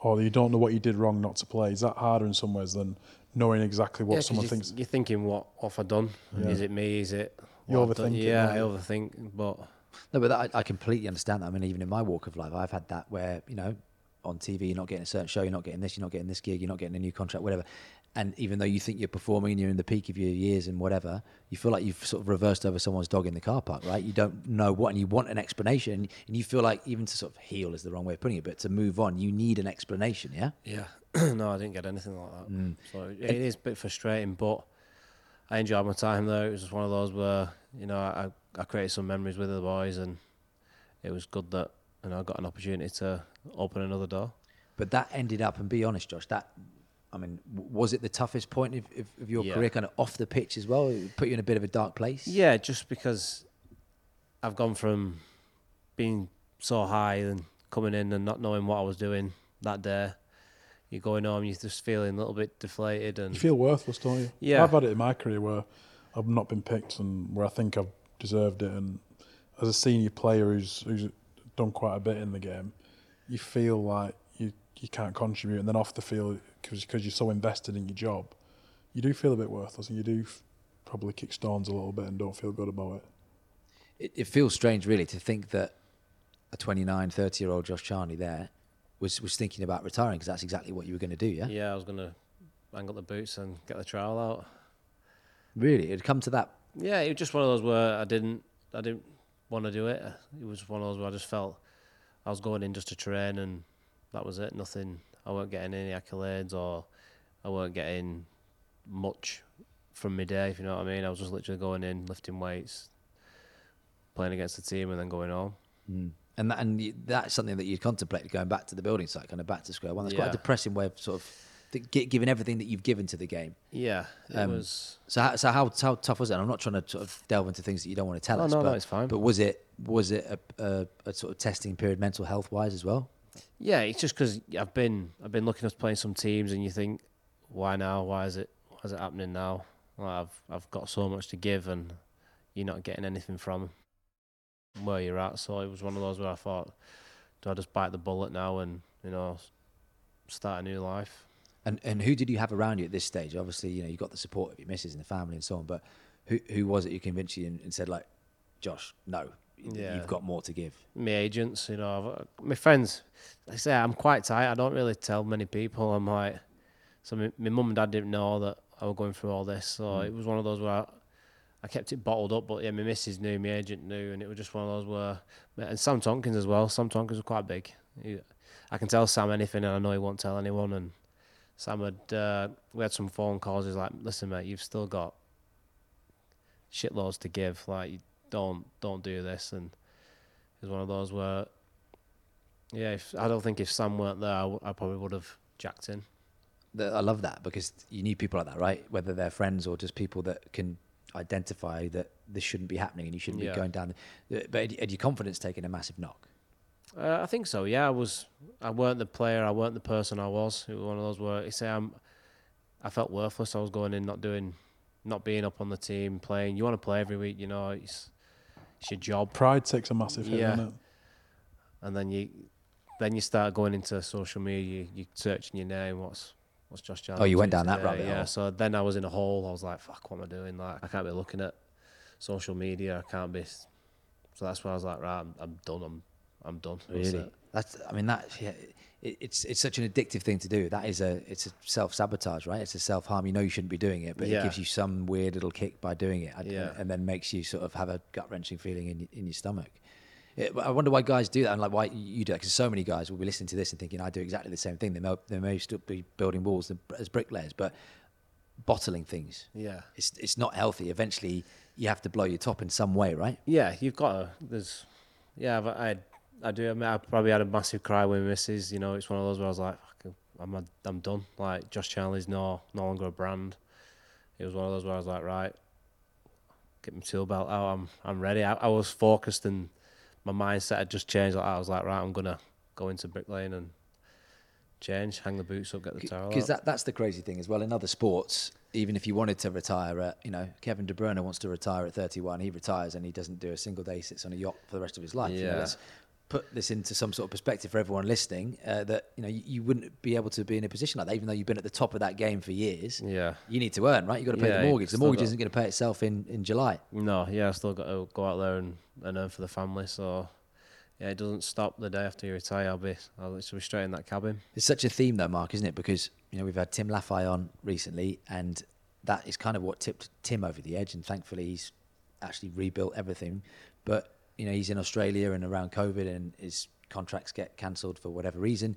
or you don't know what you did wrong not to play? Is that harder in some ways than knowing exactly what
Yeah, 'cause
someone
you
thinks?
You're thinking, what, what have I done?
Yeah.
Is it me? Is it?
You
what I've
overthink it,
Yeah, I overthink. But
No, but that, I, I completely understand that. I mean, even in my walk of life, I've had that where you know, on TV, you're not getting a certain show, you're not getting this, you're not getting this gig, you're not getting a new contract, whatever. And even though you think you're performing and you're in the peak of your years and whatever, you feel like you've sort of reversed over someone's dog in the car park, right? You don't know what, and you want an explanation, and you feel like even to sort of heal is the wrong way of putting it, but to move on, you need an explanation, yeah.
yeah, no, I didn't get anything like that.
Mm.
So it it is a bit frustrating, but I enjoyed my time there. It was just one of those where you know I I created some memories with the boys, and it was good that you know I got an opportunity to open another door.
But that ended up, and be honest, Josh, that. I mean, was it the toughest point of, of, of your
Yeah.
career, kind of off the pitch as well? It put you in a bit of a dark place.
Yeah, just because I've gone from being so high and coming in and not knowing what I was doing that day. You're going home, you're just feeling a little bit deflated, and
You feel worthless, don't you?
Yeah.
I've had it in my career where I've not been picked and where I think I've deserved it. And as a senior player who's who's done quite a bit in the game, you feel like you you can't contribute, and then off the field because you're so invested in your job, you do feel a bit worthless, and you do f- probably kick stones a little bit and don't feel good about it.
it, it feels strange really to think that a 29 30 year old josh charnley there was was thinking about retiring because that's exactly what you were going to do yeah?
yeah, I was gonna hang up the boots and get the trial out.
really it had come to that
Yeah, it was just one of those where I didn't, I didn't want to do it. It was one of those where I just felt I was going in just to train, and that was it. Nothing. I weren't getting any accolades, or I weren't getting much from my day. If you know what I mean, I was just literally going in, lifting weights, playing against the team, and then going home.
mm. and that, and that's something that you'd contemplated going back to the building site kind of back to square one that's quite a depressing way of sort of th- giving everything that you've given to the game
Yeah, it
Um,
was.
so how, so how, how tough was it And i'm not trying to sort of delve into things that you don't want to tell us
no, no,
but,
it's fine.
but was it was it a, a, a sort of testing period mental health wise as well
Yeah, it's just because I've been I've been looking at playing some teams, and you think, why now? Why is it why is it happening now? Like I've I've got so much to give, and you're not getting anything from where you're at. So it was one of those where I thought, do I just bite the bullet now and you know start a new life?
And and who did you have around you at this stage? Obviously, you know you got the support of your missus and the family and so on. But who who was it who convinced you and, and said like, Josh, no,
Yeah.
you've got more to give.
my agents, you know, I've, my friends. I say I'm quite tight. I don't really tell many people. I'm like, so my, my mum and dad didn't know that I was going through all this. So
Mm.
it was one of those where I, I kept it bottled up. But yeah, my missus knew, my agent knew, and it was just one of those where. And Sam Tomkins as well. Sam Tomkins was quite big. He, I can tell Sam anything, and I know he won't tell anyone. And Sam had uh, we had some phone calls. He's like, "Listen, mate, you've still got shitloads to give. Like, you don't don't do this." And it was one of those where, yeah, if, I don't think if Sam weren't there, I, w- I probably would have jacked in.
I love that because you need people like that, right? Whether they're friends or just people that can identify that this shouldn't be happening and you shouldn't
Yeah.
be going down. The, but had, had your confidence taken a massive knock?
Uh, I think so. Yeah, I was. I weren't the player. I weren't the person I was. It was one of those where you say I'm. I felt worthless. I was going in, not doing, not being up on the team, playing. You want to play every week, you know. It's, it's your job.
Pride takes a massive hit,
Yeah.
doesn't it?
and then you then you start going into social media you, you searching your name what's what's Josh Jarvis
Oh, you went
doing
down that
today?
rabbit
yeah so then I was in a hole I was like fuck what am I doing like I can't be looking at social media I can't be so that's where I was like right I'm, I'm done I'm I'm done
Really? That's. I mean, that. Yeah, it, it's it's such an addictive thing to do. That is a. It's a self sabotage, right? It's a self harm. You know you shouldn't be doing it, but it gives you some weird little kick by doing it, and,
Yeah.
and then makes you sort of have a gut wrenching feeling in your- in your stomach. It, I wonder why guys do that, and like why you do that. Because so many guys will be listening to this and thinking, "I do exactly the same thing." They may, they may still be building walls as bricklayers, but bottling things.
yeah
It's it's not healthy. Eventually, you have to blow your top in some way, right?
yeah you've got to there's yeah I've, I I do I, mean, I probably had a massive cry when my missus you know it's one of those where I was like I'm I'm done like Josh Charnley's no no longer a brand it was one of those where I was like right get my tool belt out I'm I'm ready I, I was focused and my mindset had just changed like. I was like right I'm gonna go into Brick Lane and change hang the boots up get the towel
Because that, that's the crazy thing as well. In other sports, even if you wanted to retire at, you know, Kevin De Bruyne wants to retire at 31, he retires and he doesn't do a single day, sits on a yacht for the rest of his life. You know,
Yeah.
Put this into some sort of perspective for everyone listening uh, that, you know, you, you wouldn't be able to be in a position like that, even though you've been at the top of that game for years.
yeah
You need to earn, right? You've got to pay
Yeah,
the mortgage. The mortgage
got-
isn't going to pay itself in, in July.
No, yeah, I still got to go out there and, and earn for the family. So, yeah, it doesn't stop the day after you retire. I'll be, I'll literally be straight in that cabin.
It's such a theme, though, Mark, isn't it? Because you know we've had Tim Lafai on recently, and that is kind of what tipped Tim over the edge. And thankfully, he's actually rebuilt everything. But you know, he's in Australia and around COVID, and his contracts get cancelled for whatever reason,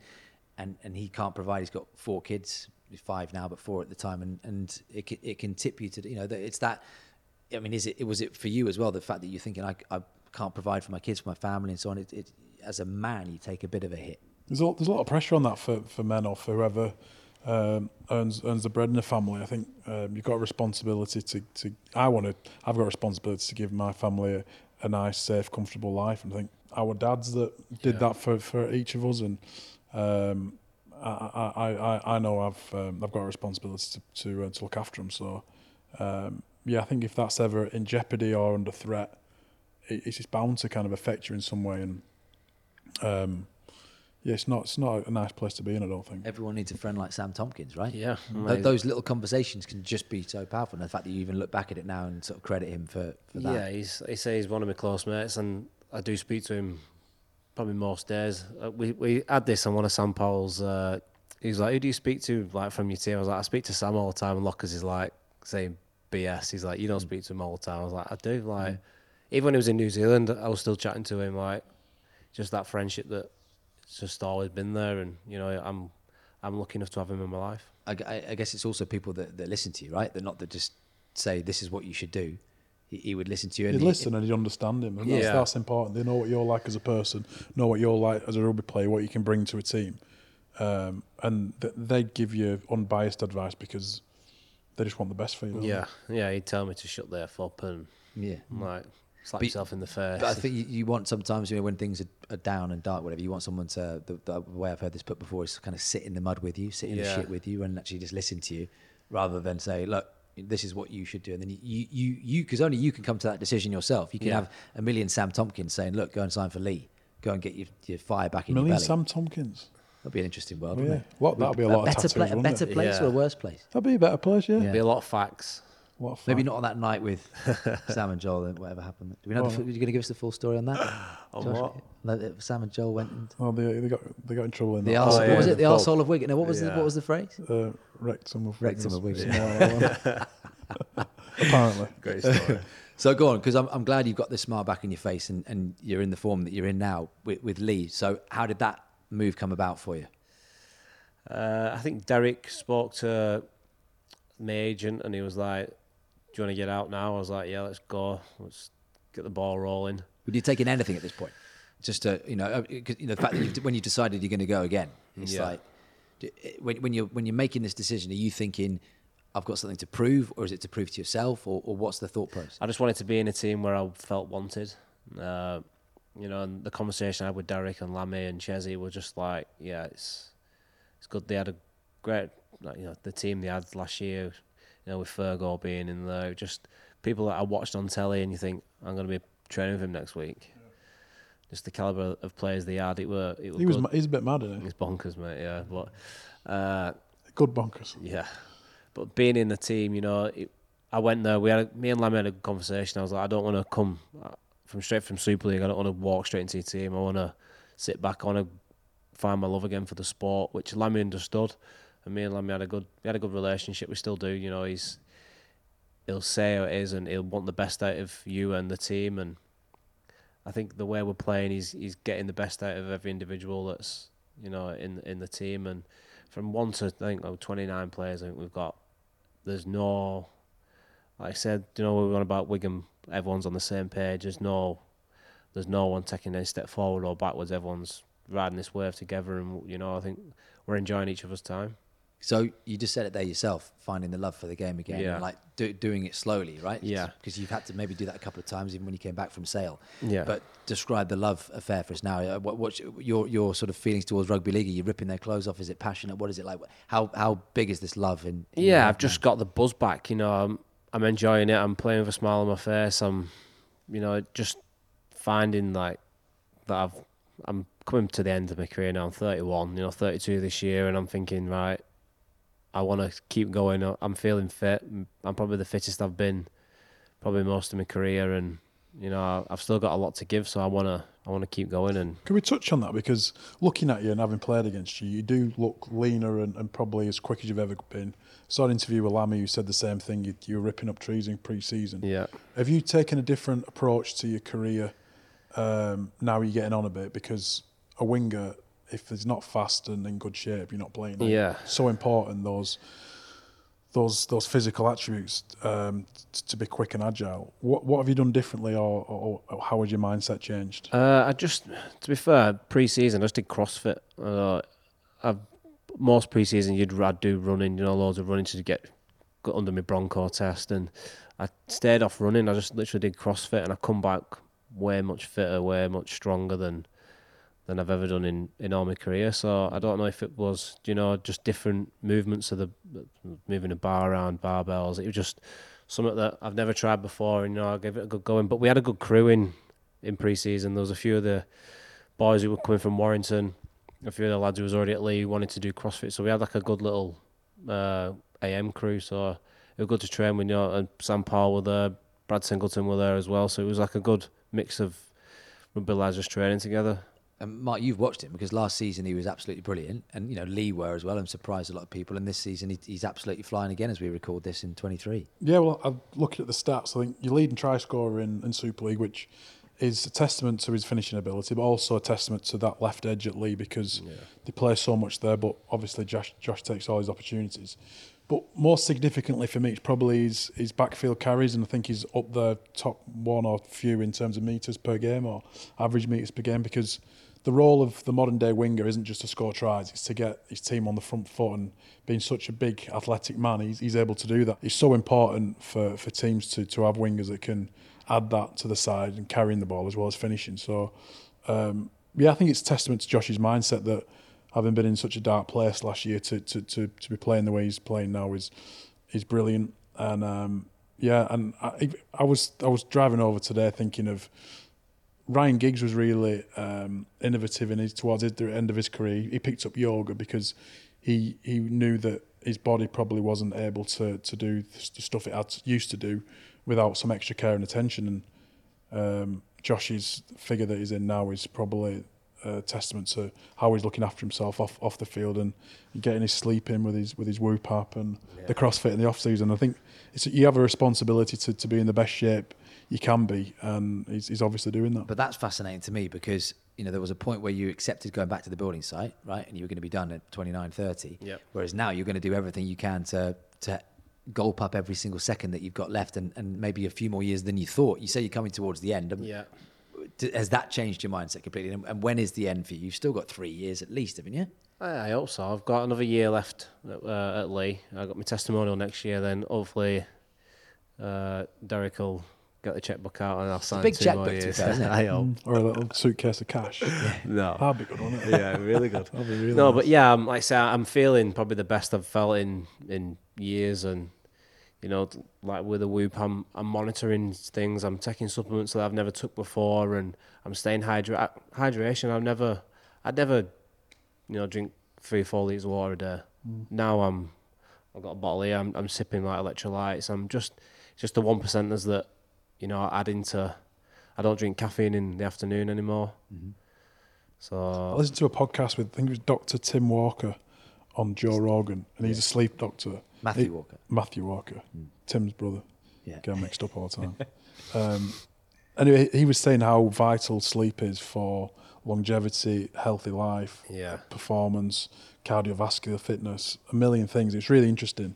and and he can't provide. He's got four kids, five now, but four at the time, and and it can, it can tip you to you know it's that. I mean, is it was it for you as well? The fact that you're thinking I I can't provide for my kids, for my family, and so on. It, it as a man, you take a bit of a hit.
There's a, there's a lot of pressure on that for, for men or for whoever um, earns earns the bread in the family. I think um, you've got a responsibility to, to I want to I've got a responsibility to give my family a, a nice, safe, comfortable life. And I think our dads that did
Yeah.
that for, for each of us, and um, I, I, I, I- know I've um, I've got a responsibility to to, uh, to look after them. So um, yeah, I think if that's ever in jeopardy or under threat, it, it's bound to kind of affect you in some way. And um, yeah, it's not it's not a nice place to be in. I don't think.
Everyone needs a friend like Sam Tomkins, right?
Yeah,
Th- those little conversations can just be so powerful. And the fact that you even look back at it now and sort of credit him for, for that.
Yeah, he's he says he's one of my close mates, and I do speak to him probably most days. Uh, we we had this on one of Sam Powell's. Uh, he's like, "Who do you speak to like from your team?" I was like, "I speak to Sam all the time." And Lockers is like saying BS. He's like, "You don't speak to him all the time." I was like, "I do." Like, even when he was in New Zealand, I was still chatting to him. Like, just that friendship that it's just always been there, and you know, I'm I'm lucky enough to have him in my life.
I, I- I guess it's also people that, that listen to you, right? That not that just say this is what you should do. He, he would listen to you.
He'd
And he-
listen and he'd understand him, and that's,
Yeah.
that's important. They know what you're like as a person, know what you're like as a rugby player, what you can bring to a team, um, and th- they'd give you unbiased advice because they just want the best for you. don't they?
Yeah, yeah. He'd tell me to shut the f up and
yeah.
like slap
But-
yourself in the face.
But I think you, you want sometimes, you know, when things are, are down and dark, whatever, you want someone to, the, the way I've heard this put before is to kind of sit in the mud with you, sit in the
Yeah.
shit with you and actually just listen to you rather than say, look, this is what you should do. And then you, you, you, because only you can come to that decision yourself. You can
Yeah.
have a million Sam Tomkins saying, look, go and sign for Leigh. go and get your, your fire back in
Million
your belly.
Sam Tomkins.
That'd be an interesting world,
Oh,
wouldn't it?
Lot- that'd be a lot of
better,
tattoos,
pla- a better
it?
place
Yeah.
or a worse place?
That'd be a better place, yeah.
Yeah.
Be a lot of facts.
What a.
Maybe not on that night with Sam and Joel and whatever happened. Do we know? the, are you going to give us the full story on that?
On
Josh?
what?
Like, Sam and Joel went and
Oh, they, they got they got in trouble in
the arse,
Oh,
what was it? The
the
arsehole of Wigan. No, what was the, what was the phrase?
Uh, rectum of
Rectum
Wiggins.
of Wiggins.
Something like that. Apparently.
Great story.
So go on, because I'm, I'm glad you've got the smile back in your face and, and you're in the form that you're in now with, with Leigh. So how did that move come about for you?
Uh, I think Derek spoke to my agent and he was like, "Do you want to get out now?" I was like, "Yeah, let's go. Let's get the ball rolling."
Would you taking anything at this point? Just to you know, uh, 'cause, you know, the fact that you've, when you decided you're going to go again, it's
Yeah.
like when, when you're when you're making this decision, are you thinking, "I've got something to prove," or is it to prove to yourself, or, or what's the thought process?
I just wanted to be in a team where I felt wanted. Uh, you know, and the conversation I had with Derek and Lammy and Chesney were just like, yeah, it's it's good. They had a great, like, you know, the team they had last year. You know, with Fergo being in there, just people that I watched on telly, and you think I'm going to be training with him next week. Just the caliber of players they had, it were it were
He was
good.
he's a bit mad, isn't he?
It's bonkers, mate. Yeah, but uh,
Good bonkers.
yeah, but being in the team, you know, it, I went there. We had a, me and Lammy had a conversation. I was like, I don't want to come uh, from straight from Super League. I don't want to walk straight into your team. I want to sit back. I want to find my love again for the sport, which Lammy understood. And me and Lammy had a good, we had a good relationship. We still do. You know, he's he'll say how it is, and he'll want the best out of you and the team. And I think the way we're playing, he's he's getting the best out of every individual that's you know in in the team. And from one to I think oh, 29 players, I think we've got. There's no, like I said, you know, we were on about Wigan. Everyone's on the same page. There's no, there's no one taking any step forward or backwards. Everyone's riding this wave together, and you know, I think we're enjoying each other's time.
So you just said it there yourself, finding the love for the game again,
Yeah.
like do, doing it slowly, right?
Yeah.
Because you've had to maybe do that a couple of times, even when you came back from Sale.
Yeah.
But describe the love affair for us now. What, what's your your sort of feelings towards rugby league? Are you ripping their clothes off? Is it passionate? What is it like? How how big is this love in? in
Yeah, I've just got the buzz back. You know, I'm I'm enjoying it. I'm playing with a smile on my face. I'm, you know, just finding like that. I've I'm coming to the end of my career now. I'm 31. You know, 32 this year, and I'm thinking, right, I want to keep going. I'm feeling fit. I'm probably the fittest I've been, probably most of my career, and you know, I've still got a lot to give. So I wanna I wanna keep going and
Can we touch on that? Because looking at you and having played against you, you do look leaner and, and probably as quick as you've ever been. saw an interview with Lammy who said the same thing. You, you were ripping up trees in pre-season.
yeah.
Have you taken a different approach to your career um, now you're getting on a bit? Because a winger, if he's not fast and in good shape, you're not playing. him.
Yeah.
So important those those those physical attributes um, t- to be quick and agile. What what have you done differently, or, or, or how has your mindset changed?
Uh, I just, to be fair, pre-season I just did CrossFit. Uh, I've most pre-season you'd I'd do running, you know, loads of running to get got under my Bronco test, and I stayed off running. I just literally did CrossFit, and I come back way much fitter, way much stronger than than I've ever done in, in all my career. So I don't know if it was, you know, just different movements of the moving a bar around, barbells. It was just something that I've never tried before, and you know, I gave it a good going. But we had a good crew in in pre-season. There was a few of the boys who were coming from Warrington, a few of the lads who was already at Leigh wanted to do CrossFit. So we had like a good little uh, AM crew. So it was good to train with, you know, and Sam Paul were there, Brad Singleton were there as well. So it was like a good mix of rugby lads just training together.
And Mark, you've watched him because last season he was absolutely brilliant, and you know Leigh were as well, and surprised a lot of people. And this season he, he's absolutely flying again as we record this in 23.
Yeah, well, I'm looking at the stats. I think you're leading try scorer in, in Super League, which is a testament to his finishing ability, but also a testament to that left edge at Leigh because they play so much there. But obviously, Josh, Josh takes all his opportunities. But more significantly for me, it's probably his, his backfield carries, and I think he's up there top one or few in terms of meters per game or average meters per game because the role of the modern day winger isn't just to score tries, it's to get his team on the front foot and being such a big athletic man, he's, he's able to do that. It's so important for, for teams to, to have wingers that can add that to the side and carrying the ball as well as finishing. So, um, yeah, I think it's testament to Josh's mindset that having been in such a dark place last year to, to, to, to be playing the way he's playing now is is brilliant. And um, yeah, and I, I was I was driving over today thinking of Ryan Giggs was really um, innovative in his towards the end of his career. He picked up yoga because he he knew that his body probably wasn't able to to do the stuff it had used to do without some extra care and attention. And um, Josh's figure that he's in now is probably a testament to how he's looking after himself off off the field and getting his sleep in with his with his whoop up and
Yeah.
the CrossFit in the off season. I think it's, you have a responsibility to, to be in the best shape you can be, and he's, he's obviously doing that.
But that's fascinating to me because you know there was a point where you accepted going back to the building site, right, and you were going to be done at 29, 30.
Yep.
Whereas now you're going to do everything you can to to gulp up every single second that you've got left, and, and maybe a few more years than you thought. You say you're coming towards the end. Um,
Yeah.
Has that changed your mindset completely? And, and when is the end for you? You've still got three years at least, haven't you?
I, I hope so. I've got another year left at, uh, at Leigh. I got my testimonial next year. Then hopefully, uh, Derek will get the checkbook out and I'll sign
big
two more
checkbook, to
years.
fair, isn't it?
I hope.
or a little suitcase of cash.
No.
That'd be good, wouldn't it?
yeah, really good.
That'd be really
no,
nice.
but yeah, I'm, like I say, I'm feeling probably the best I've felt in in years, and you know, like with the Whoop, I'm I'm monitoring things. I'm taking supplements that I've never took before, and I'm staying hydra- hydration. I've never, I'd never, you know, drink three or four liters of water a day. Mm. Now I'm, I've got a bottle here. I'm I'm sipping like electrolytes. I'm just just the one percenters that, you know, I add into. I don't drink caffeine in the afternoon anymore. So
I listened to a podcast with I think it was Dr. Tim Walker on Joe Rogan, and he's a sleep doctor.
Matthew
He-
Walker.
Matthew Walker, Tim's brother.
Yeah.
Get 'em mixed up all the time. um, anyway, he was saying how vital sleep is for longevity, healthy life,
Yeah.
performance, cardiovascular fitness, a million things. It's really interesting.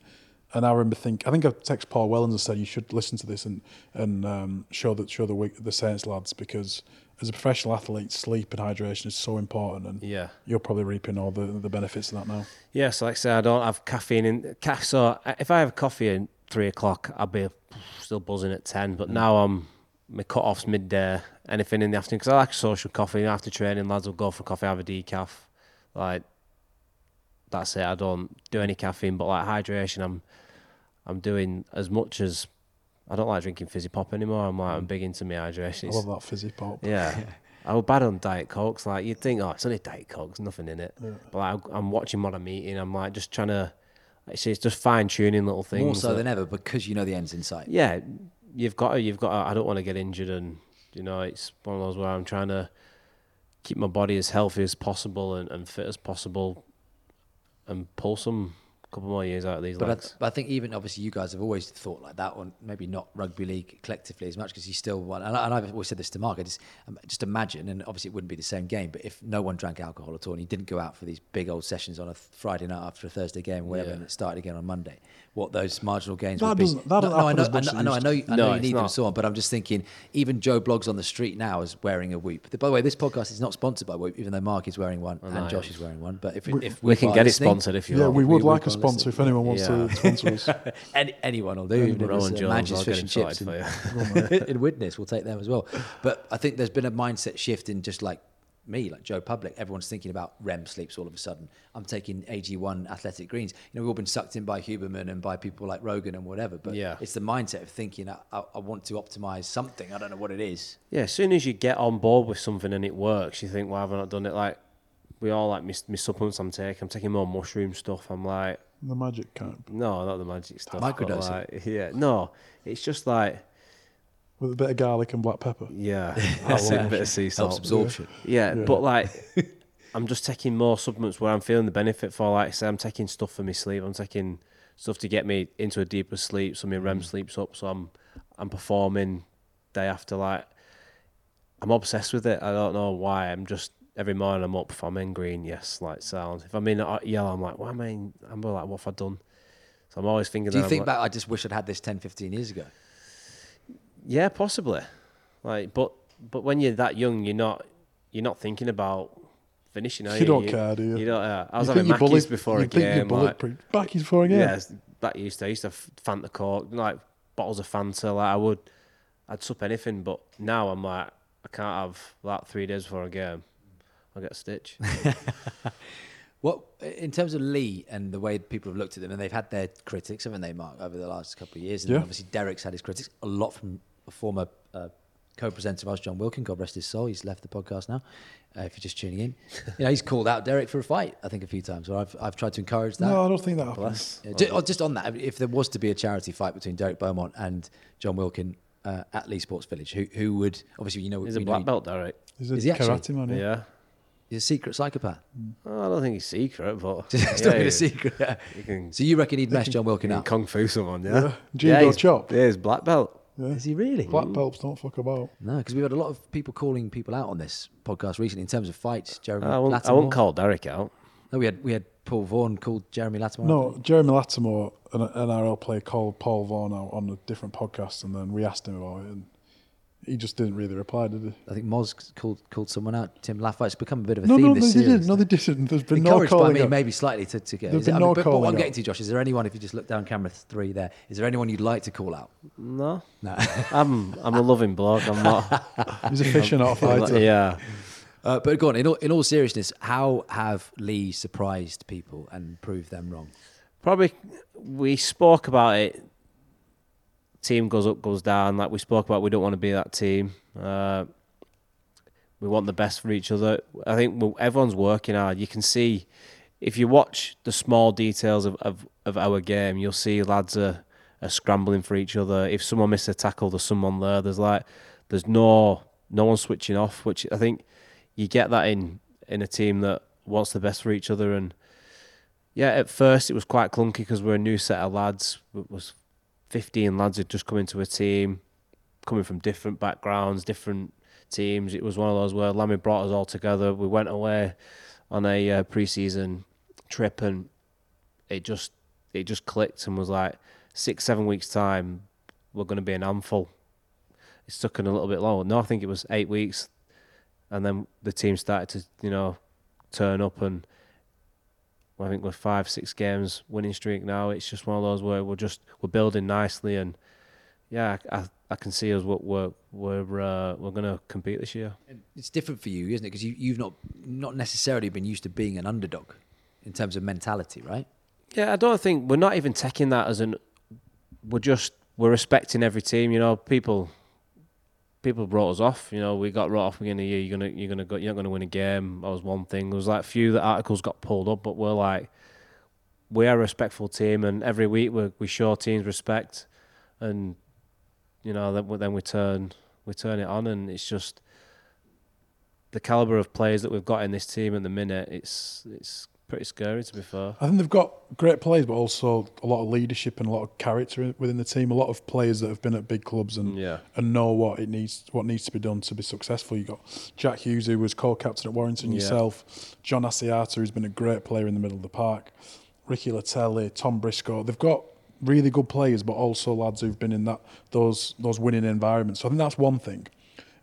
And I remember think I think I texted Paul Wellens and said you should listen to this and and um, show that show the the Saints lads because as a professional athlete, sleep and hydration is so important, and
yeah.
you're probably reaping all the, the benefits of that now.
Yeah, so like I say, I don't have caffeine in. So if I have coffee at three o'clock, I'll be still buzzing at ten. But now I'm my cut off's midday. Anything in the afternoon because I like social coffee. After training, lads will go for coffee, have a decaf. Like that's it. I don't do any caffeine, but like hydration, I'm I'm doing as much as I don't like drinking fizzy pop anymore. I'm like I'm mm. big into my hydration.
I love that fizzy pop.
yeah. I was bad on Diet Cokes. Like, you'd think, oh, it's only Diet Coke, there's nothing in it.
Yeah.
But like, I'm watching what I'm eating. I'm like, just trying to, like, see, it's just fine tuning little things.
More so
that-
than ever because you know the end's in sight.
yeah, you've got to, you've got to, I don't want to get injured. And, you know, it's one of those where I'm trying to keep my body as healthy as possible and, and fit as possible and pull some couple more years out of these
But I, but I think even obviously you guys have always thought like that, or maybe not rugby league collectively as much because you still want. And, I, and I've always said this to Mark. I just, um, just imagine, and obviously it wouldn't be the same game, but if no one drank alcohol at all and you didn't go out for these big old sessions on a Friday night after a Thursday game, or whatever,
Yeah.
and it started again on Monday, what those marginal gains
That
would be.
doesn't- that
no, no, I know, I know, I know, I know,
to.
I know
No,
you
it's
need them and so on, but I'm just thinking, even Joe Blogs on the street now is wearing a Whoop. By the way, this podcast is not sponsored by Whoop, even though Mark is wearing one and
know.
Josh is wearing one. But if,
We-
if
we can get it sponsored if you
Yeah,
want.
we would
we
like
would
a
go and
sponsor if anyone wants
Yeah.
to sponsor us.
Any, anyone will do. Even if
Rowan
it's, uh,
Jones,
fish and chips in, in Widnes. We'll take them as well. But I think there's been a mindset shift in just like me, like Joe Public. Everyone's thinking about REM sleeps all of a sudden. I'm taking AG1 athletic greens. You know, we've all been sucked in by Huberman and by people like Rogan and whatever. But
Yeah.
it's the mindset of thinking, I, I, I want to optimize something. I don't know what it is.
Yeah, as soon as you get on board with something and it works, you think, why have I not done it? Like, we all like my, my supplements I'm taking. I'm taking more mushroom stuff. I'm like,
The magic camp
no, not the magic stuff. but
Microdosing.
Like, yeah, no, it's just like,
with a bit of garlic and black pepper.
yeah, that's a bit of sea salt
Helps
salt.
absorption.
Yeah,
Yeah.
but like, I'm just taking more supplements where I'm feeling the benefit for. Like, say, I'm taking stuff for my sleep. I'm taking stuff to get me into a deeper sleep, so my REM
Mm.
sleeps up. So I'm, I'm performing day after. Like, I'm obsessed with it. I don't know why. I'm just every morning I'm up. If I'm in green, yes, like sound. If I'm in uh, yellow, I'm like, why am I? In, I'm like, what have I done? So I'm always thinking.
Do you
that I'm
think
like,
back, I just wish I'd had this 10, 15 years ago?
Yeah, possibly. Like, but but when you're that young, you're not you're not thinking about finishing. Are
You
you,
don't care, do you?
You don't. Uh, I was
You
having
think
Mackies
bullet-
before
you
a
think you're
game. Like,
bulletproof. Back before a game.
yeah, that used to. I used to have Fanta Coke, like bottles of Fanta. Like I would, I'd sup anything. But now I'm like, I can't have that three days before a game. I'll get a stitch.
What in terms of Leigh and the way people have looked at them, and they've had their critics, haven't they, Mark, over the last couple of years? And
Yeah.
obviously Derek's had his critics, a lot from a former uh, co-presenter of us, Jon Wilkin. God rest his soul. He's left the podcast now. Uh, if you're just tuning in, you know he's called out Derek for a fight. I think a few times, or I've I've tried to encourage that.
No, I don't think that happens.
Bless.
Yeah, ju- oh, just on that, if there was to be a charity fight between Derek Beaumont and Jon Wilkin uh, at Leigh Sports Village, who who would obviously you know
He's
we
a
know
black belt, Derek.
He's a
Is he
karate man.
Yeah.
Yeah.
he's a secret psychopath.
Oh, I don't think he's secret, but
Just
yeah,
not
he-
a secret. yeah.
he can,
So you reckon he'd mess Jon Wilkin up?
kung fu someone, yeah.
Yeah. Judo
he's,
chop.
Yeah, he's black belt.
Yeah.
Is he really?
Black belts don't fuck about.
No, because we've had a lot of people calling people out on this podcast recently in terms of fights. Jeremy
I won't, I
Latimore.
won't call Derek out.
No, we had we had Paul Vaughan called Jeremy Latimore.
No, Jeremy Latimore, an NRL player, called Paul Vaughan out on a different podcast, and then we asked him about it, and he just didn't really reply, did he?
I think Moz called called someone out. Tim Lafai. It's become a bit of a
No,
theme
no,
this
they
series.
didn't. No, they didn't. There's been no
Encouraged by me,
out.
maybe slightly to, to get.
There's
is it-
been
I mean,
no
but, but what
calling
I'm getting
out.
to, Josh, is there anyone? If you just look down camera three, there is there anyone you'd like to call out?
No.
No.
I'm I'm a loving bloke. I'm not.
He's a fisher, not a
I'm not-
fighter.
yeah.
Uh, but go on. In all, in all seriousness, how have Leigh surprised people and proved them wrong?
Probably we spoke about it. Team goes up, goes down. Like we spoke about, we don't want to be that team. Uh, we want the best for each other. I think everyone's working hard. You can see if you watch the small details of, of, of our game, you'll see lads are, are scrambling for each other. If someone misses a tackle, there's someone there. There's like there's no no one switching off, which I think you get that in in a team that wants the best for each other and yeah, at first it was quite clunky because we're a new set of lads. It was 15 lads had just come into a team, coming from different backgrounds, different teams. It was one of those where Lammy brought us all together. We went away on a uh, pre-season trip and it just it just clicked and was like six seven weeks time we're going to be an handful. It's in a little bit longer. No, I think it was eight weeks, and then the team started to you know turn up and I think we're five, six games winning streak now. It's just one of those where we're just we're building nicely, and yeah, I, I, can see us what we're we're uh, we're going to compete this year.
It's different for you, isn't it? Because you, you've not not necessarily been used to being an underdog in terms of mentality, right?
Yeah, I don't think we're not even taking that as an. We're just we're respecting every team. You know, people people brought us off. You know, we got wrote off beginning of the year. You're gonna you're gonna go. You're not gonna win a game. That was one thing. There was like few that articles got pulled up, but we're like we are a respectful team, and every week we we show teams respect, and you know then then we turn we turn it on, and it's just the caliber of players that we've got in this team at the minute. It's it's pretty scary to be fair.
I think they've got great players, but also a lot of leadership and a lot of character within the team. A lot of players that have been at big clubs and
Yeah.
and know what it needs, what needs to be done to be successful. You got Jack Hughes, who was co-captain at Warrington.
Yeah.
Yourself, John Asiata, who's been a great player in the middle of the park. Ricky Leutele, Tom Briscoe. They've got really good players, but also lads who've been in that those those winning environments. So I think that's one thing.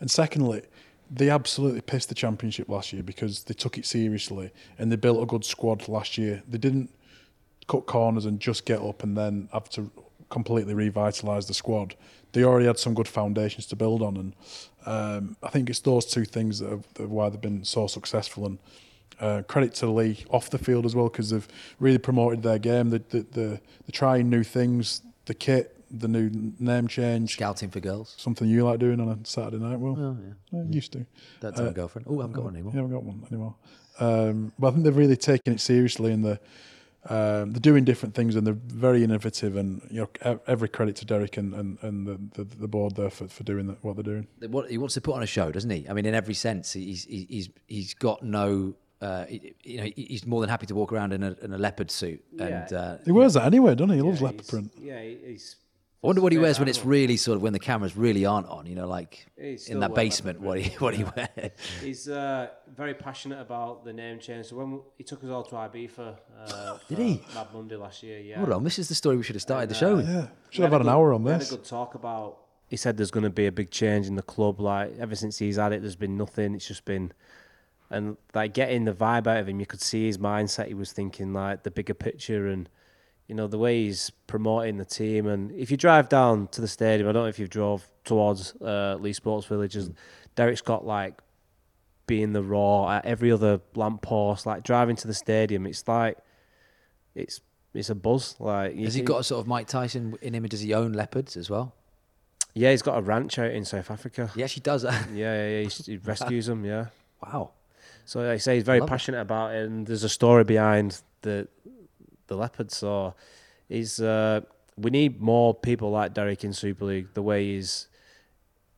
And secondly, they absolutely pissed the championship last year because they took it seriously and they built a good squad last year. They didn't cut corners and just get up and then have to completely revitalise the squad. They already had some good foundations to build on, and um, I think it's those two things that are, that are why they've been so successful. And uh, credit to Leigh off the field as well because they've really promoted their game. They, they, they, they're trying new things, the kit, the new name change.
Scouting for girls.
Something you like doing on a Saturday night, Will?
Oh yeah,
Yeah, used to.
don't tell a girlfriend. Oh, I haven't got one anymore.
You haven't got one anymore. Um, but I think they've really taken it seriously and they're, um, they're doing different things and they're very innovative. And you know, every credit to Derek and, and, and the, the, the board there for, for doing that, what they're doing.
What he wants to put on a show, doesn't he? I mean, in every sense, he's he's he's, he's got no uh, you know, he's more than happy to walk around in a, in a leopard suit, and uh,
He wears that anyway, doesn't he? He loves leopard print.
Yeah, he's.
I wonder what he wears when it's really sort of when the cameras really aren't on. You know, like in that basement,
leopard
what he what he wears.
He's uh, very passionate about the name change. So when we, he took us all to Ibiza, uh,
Did
for
he?
Mad Monday last year, yeah.
Hold on, this is the story we should have started the show with.
Yeah,
We
should have
a
had an
good-
hour on
we had
this.
a good talk about. He said there's going to be a big change in the club. Like ever since he's had it, there's been nothing. It's just been, and like getting the vibe out of him, you could see his mindset. He was thinking like the bigger picture, and you know the way he's promoting the team. And if you drive down to the stadium, I don't know if you've drove towards uh, Leigh Sports Villages. Derek's got like being the raw at every other lamppost. Like driving to the stadium, it's like it's it's a buzz. Like
Has he got a sort of Mike Tyson in him? Does he own leopards as well?
Yeah, he's got a ranch out in South Africa.
Yeah he actually does.
Yeah, yeah, yeah. He, he rescues them. Yeah.
wow.
So like I say he's very
Love it.
passionate about it, and there's a story behind the the leopard. So he's uh, we need more people like Derek in Super League. The way he's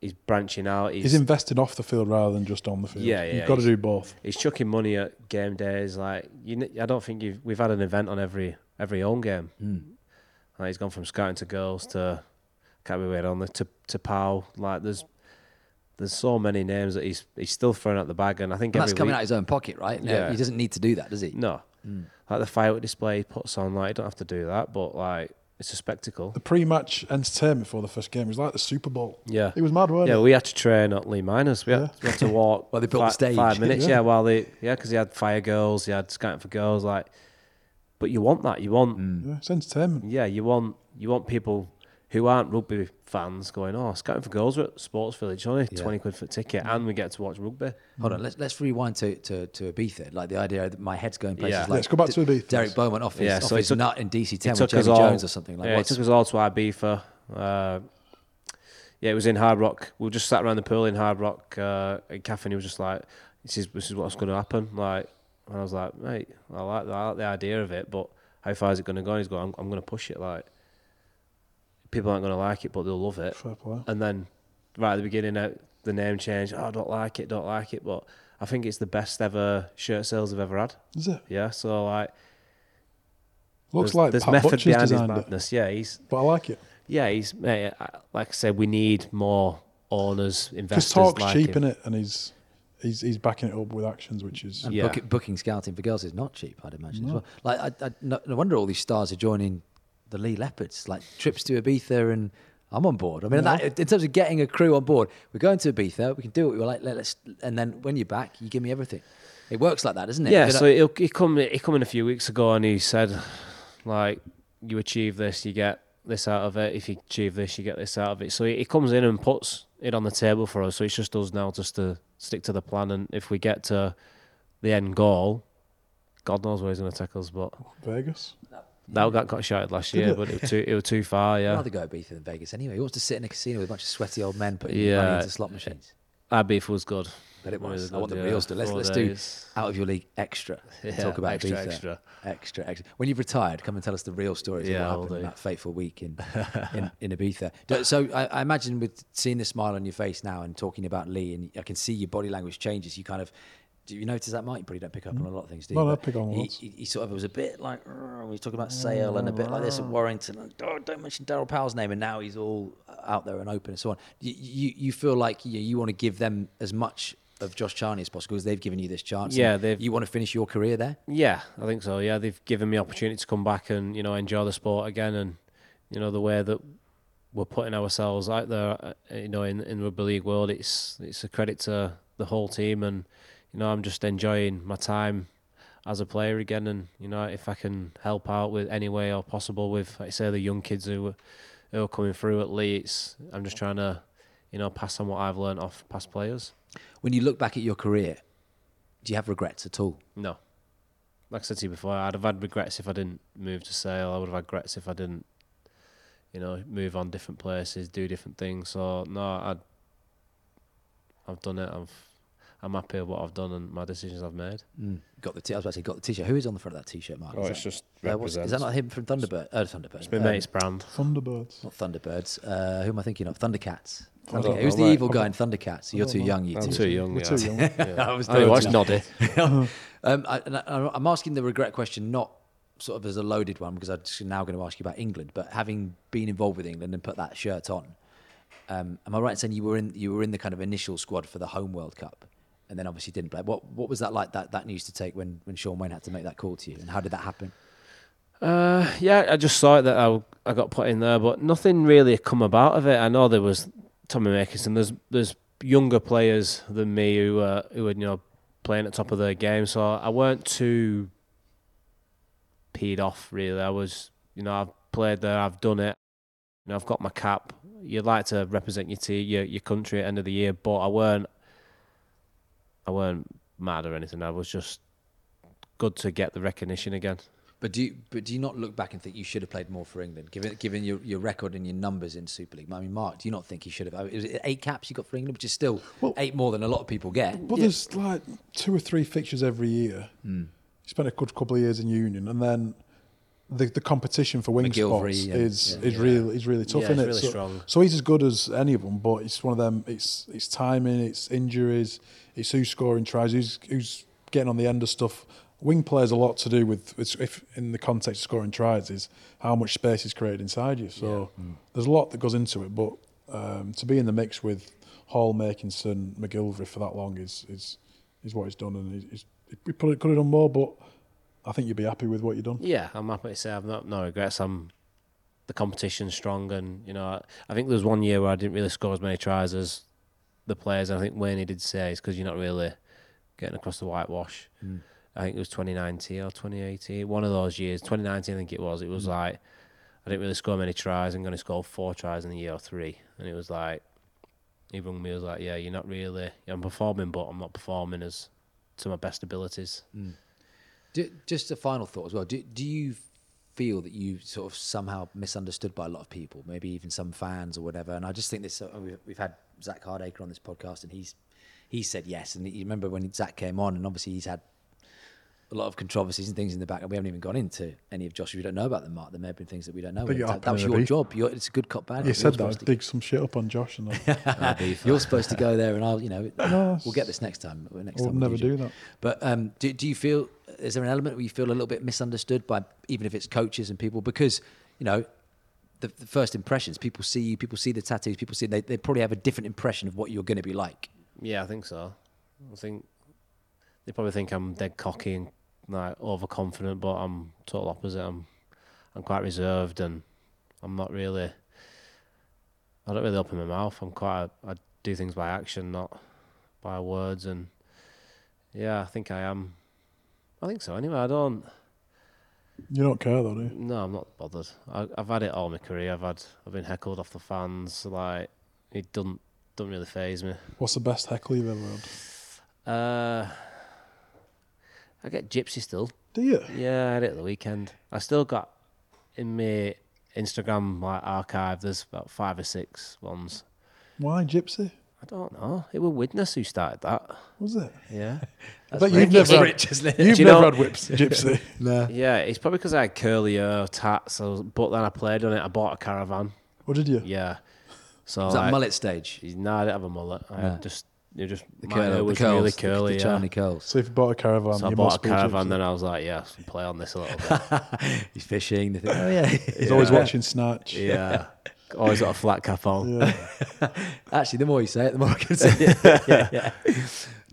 he's branching out. He's
He's investing off the field rather than just on the field.
Yeah, yeah,
You've got to do both.
he's chucking money at game days. Like you, I don't think you've we've had an event on every every home game. Like he's gone from scouting to girls to can't be wait on the to to POW. Like there's there's so many names that he's he's still throwing out the bag, and I think
And that's coming
week,
out of his own pocket, right? No,
Yeah.
He doesn't need to do that, does he?
No. Like the firework display he puts on, like you don't have to do that, but like it's a spectacle.
The pre-match entertainment before the first game was like the Super Bowl.
Yeah.
It was mad, weren't
Yeah,
it?
we had to train at Leigh Miners. We had,
Yeah.
we had to walk
While they built the stage.
five minutes.
Yeah.
Yeah, while they yeah, because he had fire girls, he had scouting for girls. Like, but you want that. You want
Yeah, it's entertainment.
yeah, you want you want people who aren't rugby fans going, oh, scouting for girls at Sports Village, only
Yeah.
twenty quid for a ticket, and we get to watch rugby.
Hold on, let's let's rewind to, to, to Ibiza. Like the idea that my head's going places
Yeah.
like
Let's go back to Ibiza.
Derek Beaumont off his,
Yeah,
off
so it
his
took-
nut in DC ten with
took
Jamie
all,
Jones or something. Like
yeah, it
what's,
took us all to Ibiza. Uh, yeah, it was in Hard Rock. We were just sat around the pool in Hard Rock. Uh, and Caff and he was just like, "This is this is what's going to happen." Like, and I was like, "Mate, I like that. I like the idea of it, but how far is it going to go?" And he's going, "I'm, I'm going to push it. Like, people aren't going to like it, but they'll love it."
Fair play.
And then right at the beginning, uh, the name change. Oh, I don't like it. Don't like it. But I think it's the best ever shirt sales I've ever had.
Is it?
Yeah. So like,
Looks
there's,
like
there's
Pat
method
Butcher's
behind his
designed it,
madness. Yeah, he's
but I like it
yeah, he's mate, I- like I said, we need more owners, investors.
because talk's
like
cheap in it, and he's he's he's backing it up with actions, which is
and
Yeah.
book, booking scouting for girls is not cheap, I'd imagine. As well. Like I, I, no, no wonder all these stars are joining the Leigh Leopards. Like trips to Ibiza, and I'm on board. I mean,
Yeah.
that, in terms of getting a crew on board, we're going to Ibiza. We can do it. we are like. Let, us and then when you're back, you give me everything. It works like that, doesn't it?
Yeah,
You
so he'll, he come he come in a few weeks ago and he said, like, you achieve this, you get this out of it. If you achieve this, you get this out of it. So he, he comes in and puts it on the table for us. So it's just us now just to stick to the plan. And if we get to the end goal, God knows where he's going to take us. But
Vegas.
That got got shouted last year, but it was too it was too far.
I'd
Yeah,
rather go to Ibiza than Vegas anyway. He wants to sit in a casino with a bunch of sweaty old men putting
Yeah.
money into slot machines.
that beef was good.
But it was.
Really
I want
good,
the
yeah.
real stuff. Let's
Four
let's do out of your league extra.
Yeah,
talk about
extra,
Ibiza.
extra.
extra, extra. When you've retired, come and tell us the real stories
Yeah,
of what happened that fateful week in in, in Ibiza. So I, I imagine with seeing the smile on your face now and talking about Leigh, and I can see your body language changes. You kind of do you notice that, Mike? You probably don't pick up on a lot of things, do you?
No, no, I pick on
he, he, he sort of was a bit like "Arr," when he's talking about Sale and a bit like this at Warrington. And, oh, don't mention Daryl Powell's name, and now he's all out there and open and so on. You you, you feel like you, you want to give them as much of Josh Charnley as possible because they've given you this chance.
Yeah, they've-
You want to finish your career there.
Yeah, I think so. Yeah, they've given me opportunity to come back and you know enjoy the sport again, and you know the way that we're putting ourselves out there, uh, you know, in in rugby league world, it's it's a credit to the whole team, and you know I'm just enjoying my time as a player again, and you know if I can help out with any way or possible with, like I say, the young kids who are, who are coming through at Leeds, I'm just trying to, you know, pass on what I've learned off past players.
When you look back at your career, do you have regrets at all?
No. Like I said to you before, I'd have had regrets if I didn't move to Sale. I would have had regrets if I didn't, you know, move on different places, do different things. So no, I'd, I've done it. I've, I'm happy with what I've done and my decisions I've made.
Got the t- I was about to say got the t-shirt. Who is on the front of that t-shirt, Mark?
Oh,
Is
it's
that-
just
uh, what's- is that not him from Thunderbird? Uh, Thunderbird.
It's my
Um,
mate's brand.
Thunderbirds.
Not Thunderbirds. Uh, who am I thinking of? Thundercats.
Don't
Thundercats. Who's the
mate.
evil guy in Thundercats? You're too
know.
young, you
I'm
two.
too young.
We're
yeah.
too young.
Yeah.
I was
I watched
doing
Noddy.
um, I, I, I'm asking the regret question not sort of as a loaded one because I'm just now going to ask you about England, but having been involved with England and put that shirt on, um, am I right in saying you were in you were in the kind of initial squad for the home World Cup, and then obviously didn't play? What what was that like? That that news to take when when Shaun Wane had to make that call to you, and how did that happen?
Uh, yeah, I just saw it that I, I got put in there, but nothing really come about of it. I know there was Tommy Makinson. There's there's younger players than me who uh, who were you know playing at top of their game, so I weren't too peed off really. I was you know I've played there, I've done it. You know I've got my cap. You'd like to represent your team, your your country at the end of the year, but I weren't I weren't mad or anything. I was just good to get the recognition again.
But do you, but do you not look back and think you should have played more for England, given given your, your record and your numbers in Super League? I mean, Mark, do you not think you should have? I mean, was it eight caps you got for England, which is still
Well-
eight more than a lot of people get.
But there's like two or three fixtures every year.
Hmm.
You spent a good couple of years in Union, and then the, the competition for wing
McGillvary
spots
and-
is
yeah.
is really is really tough,
Yeah,
isn't
it's
it?
really
so,
strong.
so he's as good as any of them, but it's one of them. It's it's timing, it's injuries, it's who's scoring tries, who's who's getting on the end of stuff. Wing plays a lot to do with it's, if in the context of scoring tries is how much space is created inside you. So there's a lot that goes into it, but um, to be in the mix with Hall, Makinson, McGillvary for that long is is is what he's done, and he's, he could have done more, but I think you'd be happy with what you've done.
Yeah, I'm happy to say I've not no regrets. I'm the competition's strong, and you know I, I think there was one year where I didn't really score as many tries as the players. And I think Wane did say it's because you're not really getting across the whitewash. Hmm. I think it was 2019 or 2018, one of those years. 2019, I think it was. It was hmm. like I didn't really score many tries. I'm going to score four tries in a year or three, and it was like he rung me. He was like, "Yeah, you're not really. I'm performing, but I'm not performing as to my best abilities." Hmm.
Do, just a final thought as well. Do, do you feel that you sort of somehow misunderstood by a lot of people, maybe even some fans or whatever? And I just think this. Uh, we've, we've had Zak Hardaker on this podcast, and he's he said yes. And you remember when Zak came on, and obviously he's had a lot of controversies and things in the back, and we haven't even gone into any of Josh. We don't know about them, Mark. There may have been things that we don't know.
Think it
That, that was your
beef.
job. You're, it's a good cop, bad
You
cop.
said
You're
that
supposed
I'd dig some shit up on Josh, and that.
to- You're supposed to go there, and I'll, you know,
No,
we'll get this next time. Next
we'll
time
never
Josh.
do that.
But um, do, do you feel is there an element where you feel a little bit misunderstood by even if it's coaches and people because you know the, the first impressions people see you people see the tattoos people see they, they probably have a different impression of what you're going to be like
Yeah, I think so. I think they probably think I'm dead cocky and like overconfident, but I'm total opposite. I'm I'm quite reserved and I'm not really. I don't really open my mouth. I'm quite. A, I do things by action, not by words, and yeah, I think I am. I think so. Anyway, I don't.
You don't care though, do you?
No, I'm not bothered. I, I've had it all my career. I've had. I've been heckled off the fans. Like it doesn't doesn't really phase me.
What's the best heckle you've ever had?
Uh, I get gypsy still.
Do you?
Yeah, I had it at the weekend. I still got in my Instagram my archive. There's about five or six ones.
Why gypsy?
I don't know. It was Widnes who started that.
Was it?
Yeah,
I bet you've never
That's
had,
rich, isn't it?
You've
you
never
know-
had whips, gypsy.
no
yeah. It's probably because I had curly hair, tats. I was, but then I played on it. I bought a caravan.
What did you?
Yeah. So
was that
like,
mullet stage
No, I didn't have a mullet. I just you just
the,
my
curl,
hair
the
was
curls
really curly.
the,
yeah.
Charlie curls
So if you bought a caravan,
So I
you
bought a
must be
caravan.
gypsy.
Then I was like, yeah, play on this a little bit.
he's fishing they think, oh yeah
He's always watching Snatch.
yeah. Always got a flat cap on.
Yeah.
Actually, the more you say it, the more I can say it. yeah, yeah.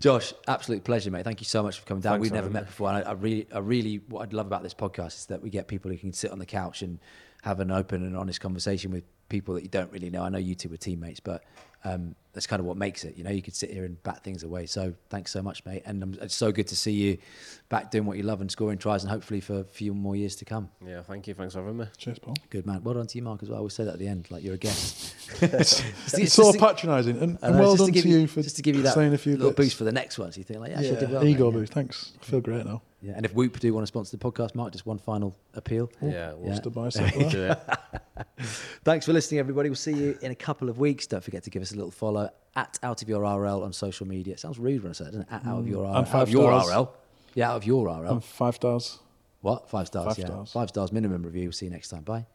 Josh, absolute pleasure, mate. Thank you so much for coming down.
Thanks
We've never met
me.
before, and I, I really, I really, what I'd love about this podcast is that we get people who can sit on the couch and have an open and honest conversation with people that you don't really know. I know you two were teammates, but um, that's kind of what makes it. You know, you could sit here and bat things away. So thanks so much, mate. And um, it's so good to see you back doing what you love and scoring tries, and hopefully for a few more years to come.
Yeah, thank you. Thanks for having me.
Cheers, Paul.
Good man. Well done to you, Mark, as well. I always say that at the end, like you're a guest.
It's,
It's
it's
just
so patronising, and,
I
and well
just
done
give
to you for
just to give you that
saying a few
little
bits.
boost for the next one. So you think like, yeah, I should do well.
ego
mate, yeah.
boost. Thanks. I feel great now.
Yeah, and if Whoop do want to sponsor the podcast, Mark, just one final appeal.
Yeah, we'll
Yeah.
Just a bicep there.
do it.
Thanks for listening, everybody. We'll see you in a couple of weeks. Don't forget to give us a little follow at Out of Your RL on social media. It sounds rude when I say that, doesn't it? At Out of mm. Your RL.
And
Out of your
stars.
RL. Yeah, out of your RL.
And five stars.
what? Five stars.
five
yeah.
stars.
Five stars minimum review. We'll See you next time. Bye.